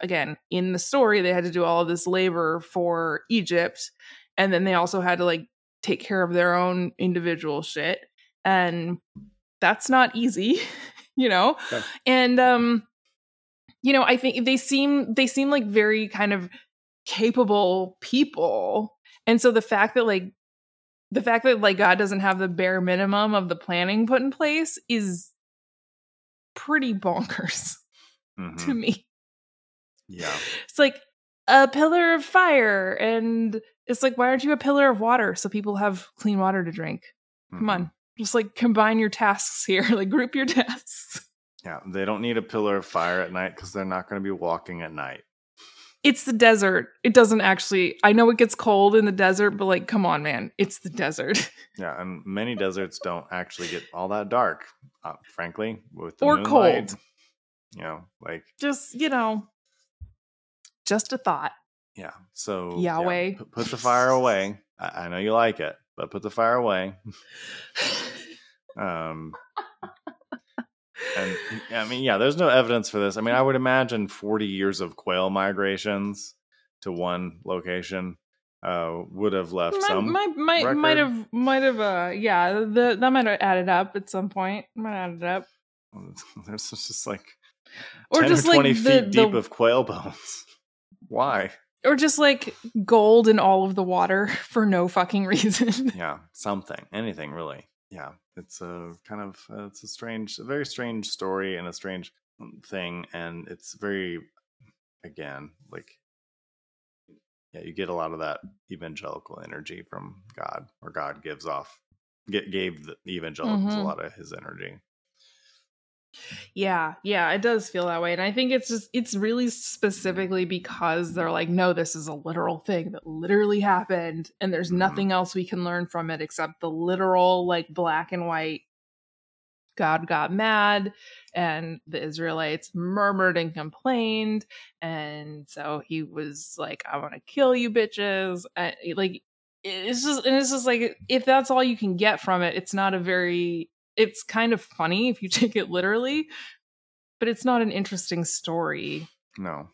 again in the story they had to do all of this labor for Egypt and then they also had to like take care of their own individual shit and that's not easy, you know? And um you know, I think they seem they seem like very kind of capable people. And so the fact that like the fact that like God doesn't have the bare minimum of the planning put in place is pretty bonkers Mhm. to me. Yeah. It's like a pillar of fire and it's like why aren't you a pillar of water so people have clean water to drink? Come Mhm. on. Just like combine your tasks here, like group your tasks. Yeah. They don't need a pillar of fire at night because they're not going to be walking at night. It's the desert. It doesn't actually I know it gets cold in the desert, but like come on, man. It's the desert. Yeah, and many deserts don't actually get all that dark, uh, frankly, with the Or moonlight. cold. You know, like Just, you know, just a thought. yeah. So yeah, Yahweh. pu- put the fire away. I, I know you like it, but put the fire away. Um, and I mean, yeah, there's no evidence for this. I mean, I would imagine 40 years of quail migrations to one location uh, would have left might, some. might, might, record. might have, might have, uh, yeah, the, that might have added up at some point. Might have added up. There's just like Or 10 just or 20 like feet the, deep of quail bones. Why? or just like gold in all of the water for no fucking reason. Yeah, something, anything really. Yeah, it's a kind of uh, it's a strange, a very strange story and a strange mm, thing, and it's very, again, like, yeah, you get a lot of that evangelical energy from God, or God gives off, get, gave the evangelicals a Mhm. lot of his energy. Yeah, yeah, it does feel that way. And I think it's just, it's really specifically because they're like, no, this is a literal thing that literally happened. And there's Mhm. nothing else we can learn from it except the literal, like, black and white God got mad and the Israelites murmured and complained. And so he was like, I want to kill you bitches. And, like, it's just, and it's just like, if that's all you can get from it, it's not a very, it's kind of funny if you take it literally, but it's not an interesting story No,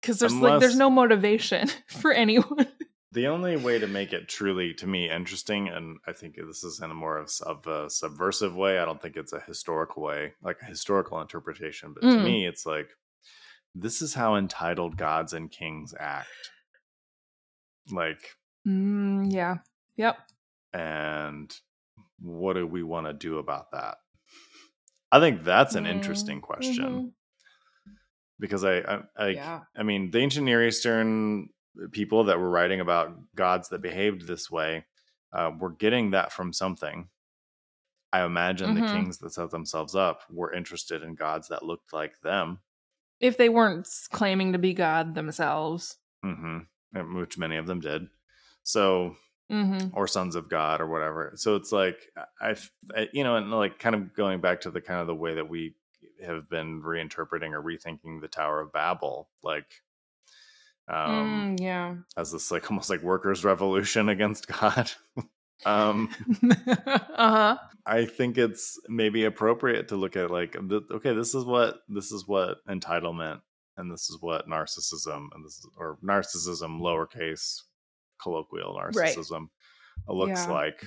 because there's like, there's no motivation for anyone. The only way to make it truly, to me, interesting, and I think this is in a more of, of a subversive way. I don't think it's a historical way, like a historical interpretation. But to Mm. me, it's like this is how entitled gods and kings act. Like, Mm, yeah. Yep. and what do we want to do about that? I think that's an Mm, interesting question mhm. because I, I, I yeah. I mean, the ancient Near Eastern people that were writing about gods that behaved this way uh, were getting that from something. I imagine the Mhm. kings that set themselves up were interested in gods that looked like them, If they weren't claiming to be God themselves. hmm which many of them did. So, hmm or sons of God or whatever. So it's like I, I, you know, and like kind of going back to the kind of the way that we have been reinterpreting or rethinking the Tower of Babel, like. Um, mm, yeah. as this like almost like workers revolution against god um uh-huh. i think it's maybe appropriate to look at like th- okay this is what this is what entitlement and this is what narcissism and this is or narcissism lowercase colloquial Right. narcissism looks Yeah. like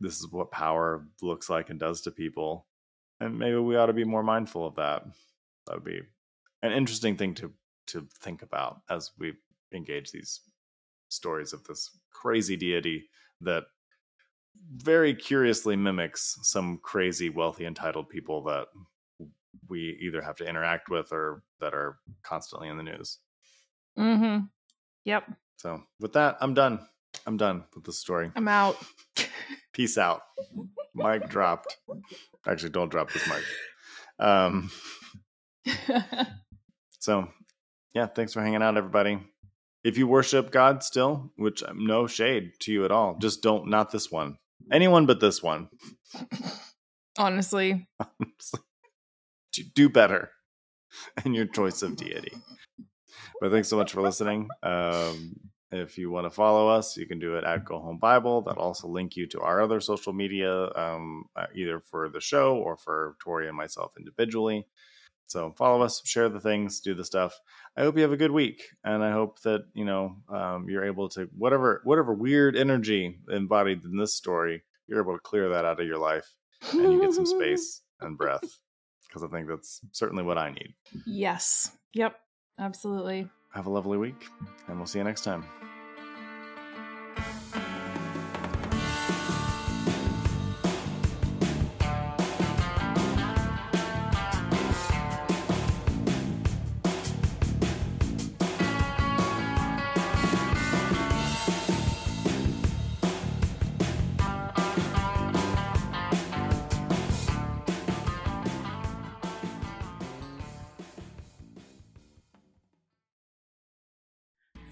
this is what power looks like and does to people and maybe we ought to be more mindful of that that would be an interesting thing to to think about as we engage these stories of this crazy deity that very curiously mimics some crazy wealthy entitled people that we either have to interact with or that are constantly in the news hmm Yep. So with that i'm done i'm done with the story I'm out. peace out mic dropped actually don't drop this mic um so yeah thanks for hanging out everybody if you worship God still, which um, no shade to you at all, just don't not this one. Anyone but this one. Honestly, Do- Do better in your choice of deity. But thanks so much for listening. Um, if you want to follow us, you can do it at Go Home Bible. That'll also link you to our other social media, um, uh, either for the show or for Tori and myself individually. So follow us, share the things, do the stuff. I hope you have a good week, and I hope that you know um, you're able to whatever whatever weird energy embodied in this story, you're able to clear that out of your life, and you get some space and breath. Because I think that's certainly what I need. yes. Yep. Absolutely. Have a lovely week, and we'll see you next time.